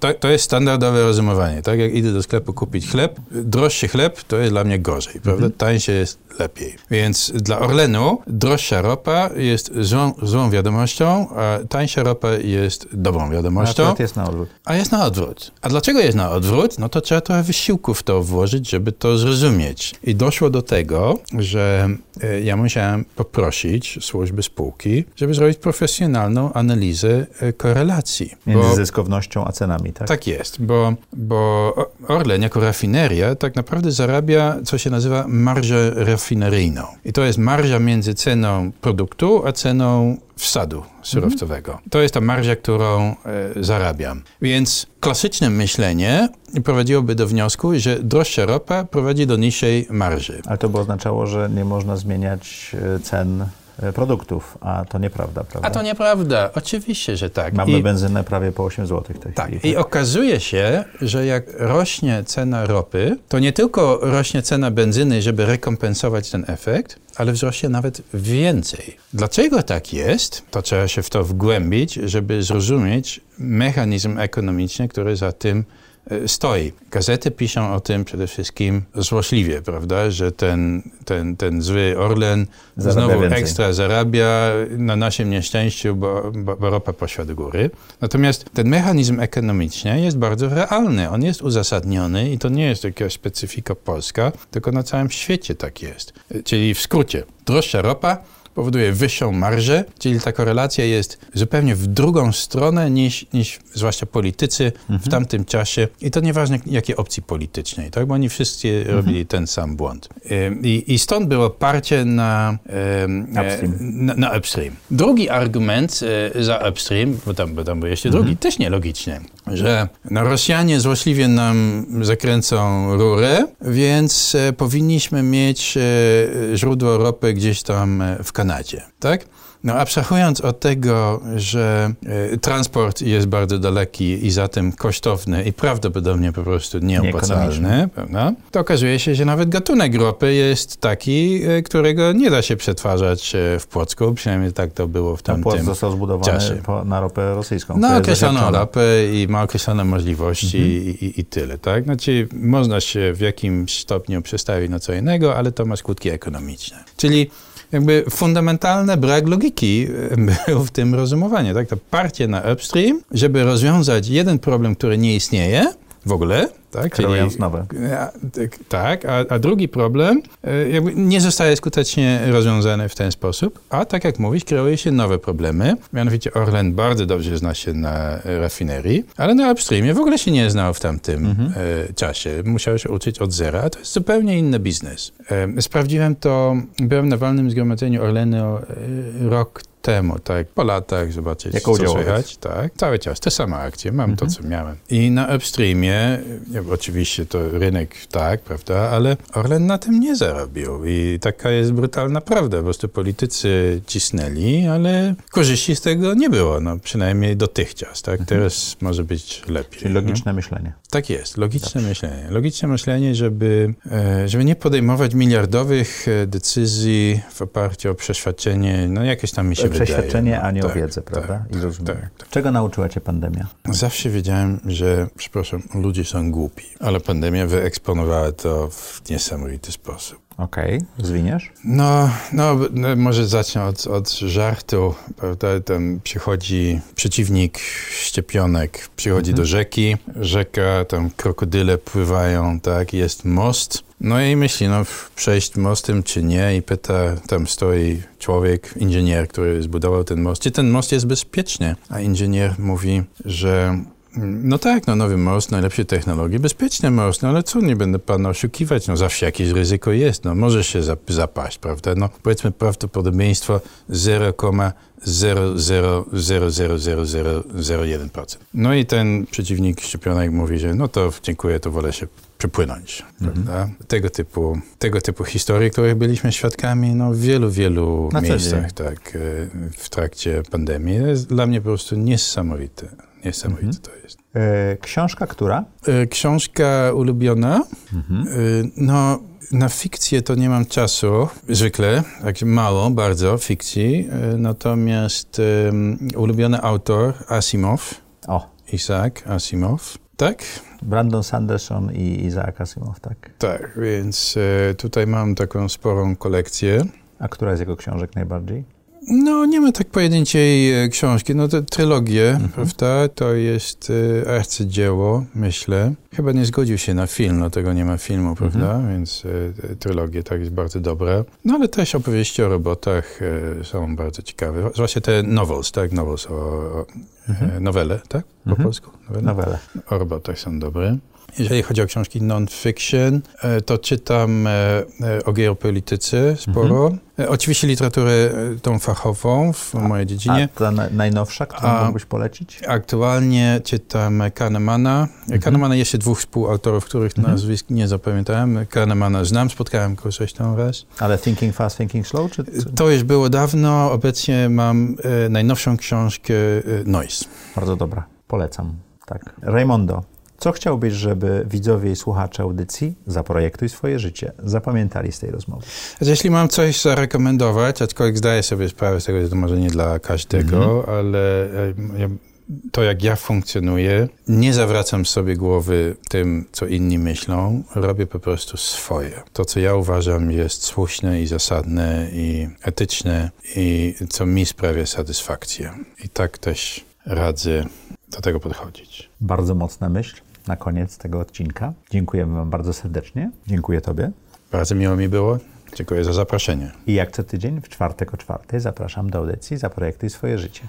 To, to jest standardowe rozumowanie. Tak jak idę do sklepu kupić chleb, droższy chleb to jest dla mnie gorzej, prawda? Mhm. Tańszy jest lepiej. Więc dla Orlenu droższa ropa jest złą, złą wiadomością, a tańsza ropa jest dobrą wiadomością. Akurat jest na odwrót. A jest na odwrót. A dlaczego jest na odwrót? No to trzeba trochę wysiłku w to włożyć, żeby to zrozumieć. I doszło do tego, że e, ja musiałem poprosić służby spółki, żeby zrobić profesjonalną analizę e, korelacji. Między Bo- zyskownością a cenami, tak? tak jest, bo, bo Orlen jako rafineria tak naprawdę zarabia, co się nazywa marżę rafineryjną. I to jest marża między ceną produktu, a ceną wsadu surowcowego. To jest ta marża, którą e, zarabiam. Więc klasyczne myślenie prowadziłoby do wniosku, że droższa ropa prowadzi do niższej marży. Ale to by oznaczało, że nie można zmieniać e, cen produktów, a to nieprawda, prawda? A to nieprawda. Oczywiście, że tak. Mamy I- benzynę prawie po 8 zł w tej Tak. chwili. I okazuje się, że jak rośnie cena ropy, to nie tylko rośnie cena benzyny, żeby rekompensować ten efekt, ale wzrośnie nawet więcej. Dlaczego tak jest? To trzeba się w to wgłębić, żeby zrozumieć mechanizm ekonomiczny, który za tym e, stoi. Gazety piszą o tym przede wszystkim złośliwie, prawda, że ten, ten, ten zły Orlen Zarabia znowu więcej. ekstra zarabia na naszym nieszczęściu, bo, bo, bo ropa poszła do góry. Natomiast ten mechanizm ekonomiczny jest bardzo realny, on jest uzasadniony i to nie jest jakaś specyfika polska, tylko na całym świecie tak jest. Czyli w skrócie, droższa ropa powoduje wyższą marżę, czyli ta korelacja jest zupełnie w drugą stronę niż, niż zwłaszcza politycy w tamtym czasie i to nieważne jakiej opcji politycznej, tak? bo oni wszyscy robili ten sam błąd. I, I stąd było parcie na, e, Upstream. na, na upstream. Drugi argument e, za upstream, bo tam, bo tam był jeszcze drugi, też nielogiczny, że no, Rosjanie złośliwie nam zakręcą rurę, więc e, powinniśmy mieć e, źródło ropy gdzieś tam e, w Kanadzie, tak? No abstrahując od tego, że e, transport jest bardzo daleki i zatem kosztowny i prawdopodobnie po prostu nieopłacalny, prawda? to okazuje się, że nawet gatunek ropy jest taki, e, którego nie da się przetwarzać e, w Płocku, przynajmniej tak to było w tamtym został zbudowany czasie. po, na ropę rosyjską. określoną zaświadczona. ropę i ma określone możliwości i, i, i tyle, tak? Znaczy, można się w jakimś stopniu przestawić na co innego, ale to ma skutki ekonomiczne. Czyli jakby fundamentalny brak logiki był w tym rozumowaniu, tak? To parcie na upstream, żeby rozwiązać jeden problem, który nie istnieje w ogóle, Tak, Kreując nowe. A, tak, a, a, drugi problem e, jakby nie zostaje skutecznie rozwiązany w ten sposób, a tak jak mówisz, kreuje się nowe problemy. Mianowicie Orlen bardzo dobrze zna się na rafinerii, ale na upstreamie w ogóle się nie znał w tamtym mhm. E, czasie. Musiał się uczyć od zera, a to jest zupełnie inny biznes. E, sprawdziłem to, byłem na walnym zgromadzeniu Orlenu rok temu, tak, po latach zobaczyć, jako co słychać. Tak, cały czas, te same akcje, mam mhm. to, co miałem. I na upstreamie, oczywiście to rynek tak, prawda, ale Orlen na tym nie zarobił i taka jest brutalna prawda, po prostu politycy cisnęli, ale korzyści z tego nie było, no przynajmniej dotychczas, tak, mhm. teraz może być lepiej. Czyli logiczne myślenie. Tak jest, logiczne Dobrze. myślenie. Logiczne myślenie, żeby, e, żeby nie podejmować miliardowych e, decyzji w oparciu o przeświadczenie, no jakieś tam mi się Przeświadczenie, wydaje. a nie tak, o wiedzę, prawda? Tak, I rozumiem. Tak, tak. Czego nauczyła cię pandemia? Zawsze wiedziałem, że, przepraszam, ludzie są głupi, ale pandemia wyeksponowała to w niesamowity sposób. Okej, okay. zwiniesz? No, no, no, może zacznę od, od żartu, prawda? Tam przychodzi przeciwnik szczepionek, przychodzi do mhm. rzeki, rzeka, tam krokodyle pływają, tak, jest most. No i myśli, no przejść mostem czy nie i pyta, tam stoi człowiek, inżynier, który zbudował ten most, czy ten most jest bezpieczny? A inżynier mówi, że no tak, no nowy most, najlepsze technologie, bezpieczny most, no ale co, nie będę pana oszukiwać, no zawsze jakieś ryzyko jest, no może się zapaść, prawda, no powiedzmy prawdopodobieństwo 0,0000001%. No i ten przeciwnik szczepionek mówi, że no to dziękuję, to wolę się przepłynąć. Mhm. Tego, typu, tego typu historii, których byliśmy świadkami no, w wielu, wielu Na miejscach tak, e, w trakcie pandemii. jest dla mnie po prostu niesamowite. Niesamowite mhm. to jest. E, książka która? E, książka ulubiona. Mhm. E, no, na fikcję to nie mam czasu, zwykle, tak mało, bardzo fikcji. Natomiast ulubiony autor Asimov. O. Isaac Asimov. Tak? Brandon Sanderson i Isaac Asimov, tak. Tak, więc tutaj mam taką sporą kolekcję. A która z jego książek najbardziej? No, nie ma tak pojedynczej e, książki. No, to trylogię, mhm. prawda? To jest e, arcydzieło, myślę. Chyba nie zgodził się na film, no tego nie ma filmu, mhm. prawda? Mhm. Więc e, trylogie tak jest bardzo dobre. No, ale też opowieści o robotach są bardzo ciekawe. Zwłaszcza te novels, tak? Novels o, o mhm. Nowele, tak? Po mhm. polsku? Nowele. nowele. O robotach są dobre. Jeżeli chodzi o książki non-fiction, e, to czytam e, e, o geopolityce sporo. Mhm. Oczywiście literaturę tą fachową w a, mojej dziedzinie. A ta najnowsza, którą a, mógłbyś polecić? Aktualnie czytam Kahnemana. Mhm. Kahnemana jeszcze dwóch współautorów, których mhm. nazwisk nie zapamiętałem. Kahnemana znam, spotkałem go zresztą raz. Ale Thinking Fast, Thinking Slow? Czy, czy? To już było dawno. Obecnie mam najnowszą książkę Noise. Bardzo dobra. Polecam. Tak. Raymondo, co chciałbyś, żeby widzowie i słuchacze audycji Zaprojektuj swoje życie zapamiętali z tej rozmowy? Jeśli mam coś zarekomendować, aczkolwiek zdaję sobie sprawę z tego, że to może nie dla każdego, -hmm. ale e, to jak ja funkcjonuję, nie zawracam sobie głowy tym, co inni myślą, robię po prostu swoje. To, co ja uważam jest słuszne i zasadne i etyczne i co mi sprawia satysfakcję. I tak też radzę do tego podchodzić. Bardzo mocna myśl na koniec tego odcinka. Dziękujemy Wam bardzo serdecznie. Dziękuję Tobie. Bardzo miło mi było. Dziękuję za zaproszenie. I jak co tydzień w czwartek o czwartej zapraszam do audycji Zaprojektuj swoje życie.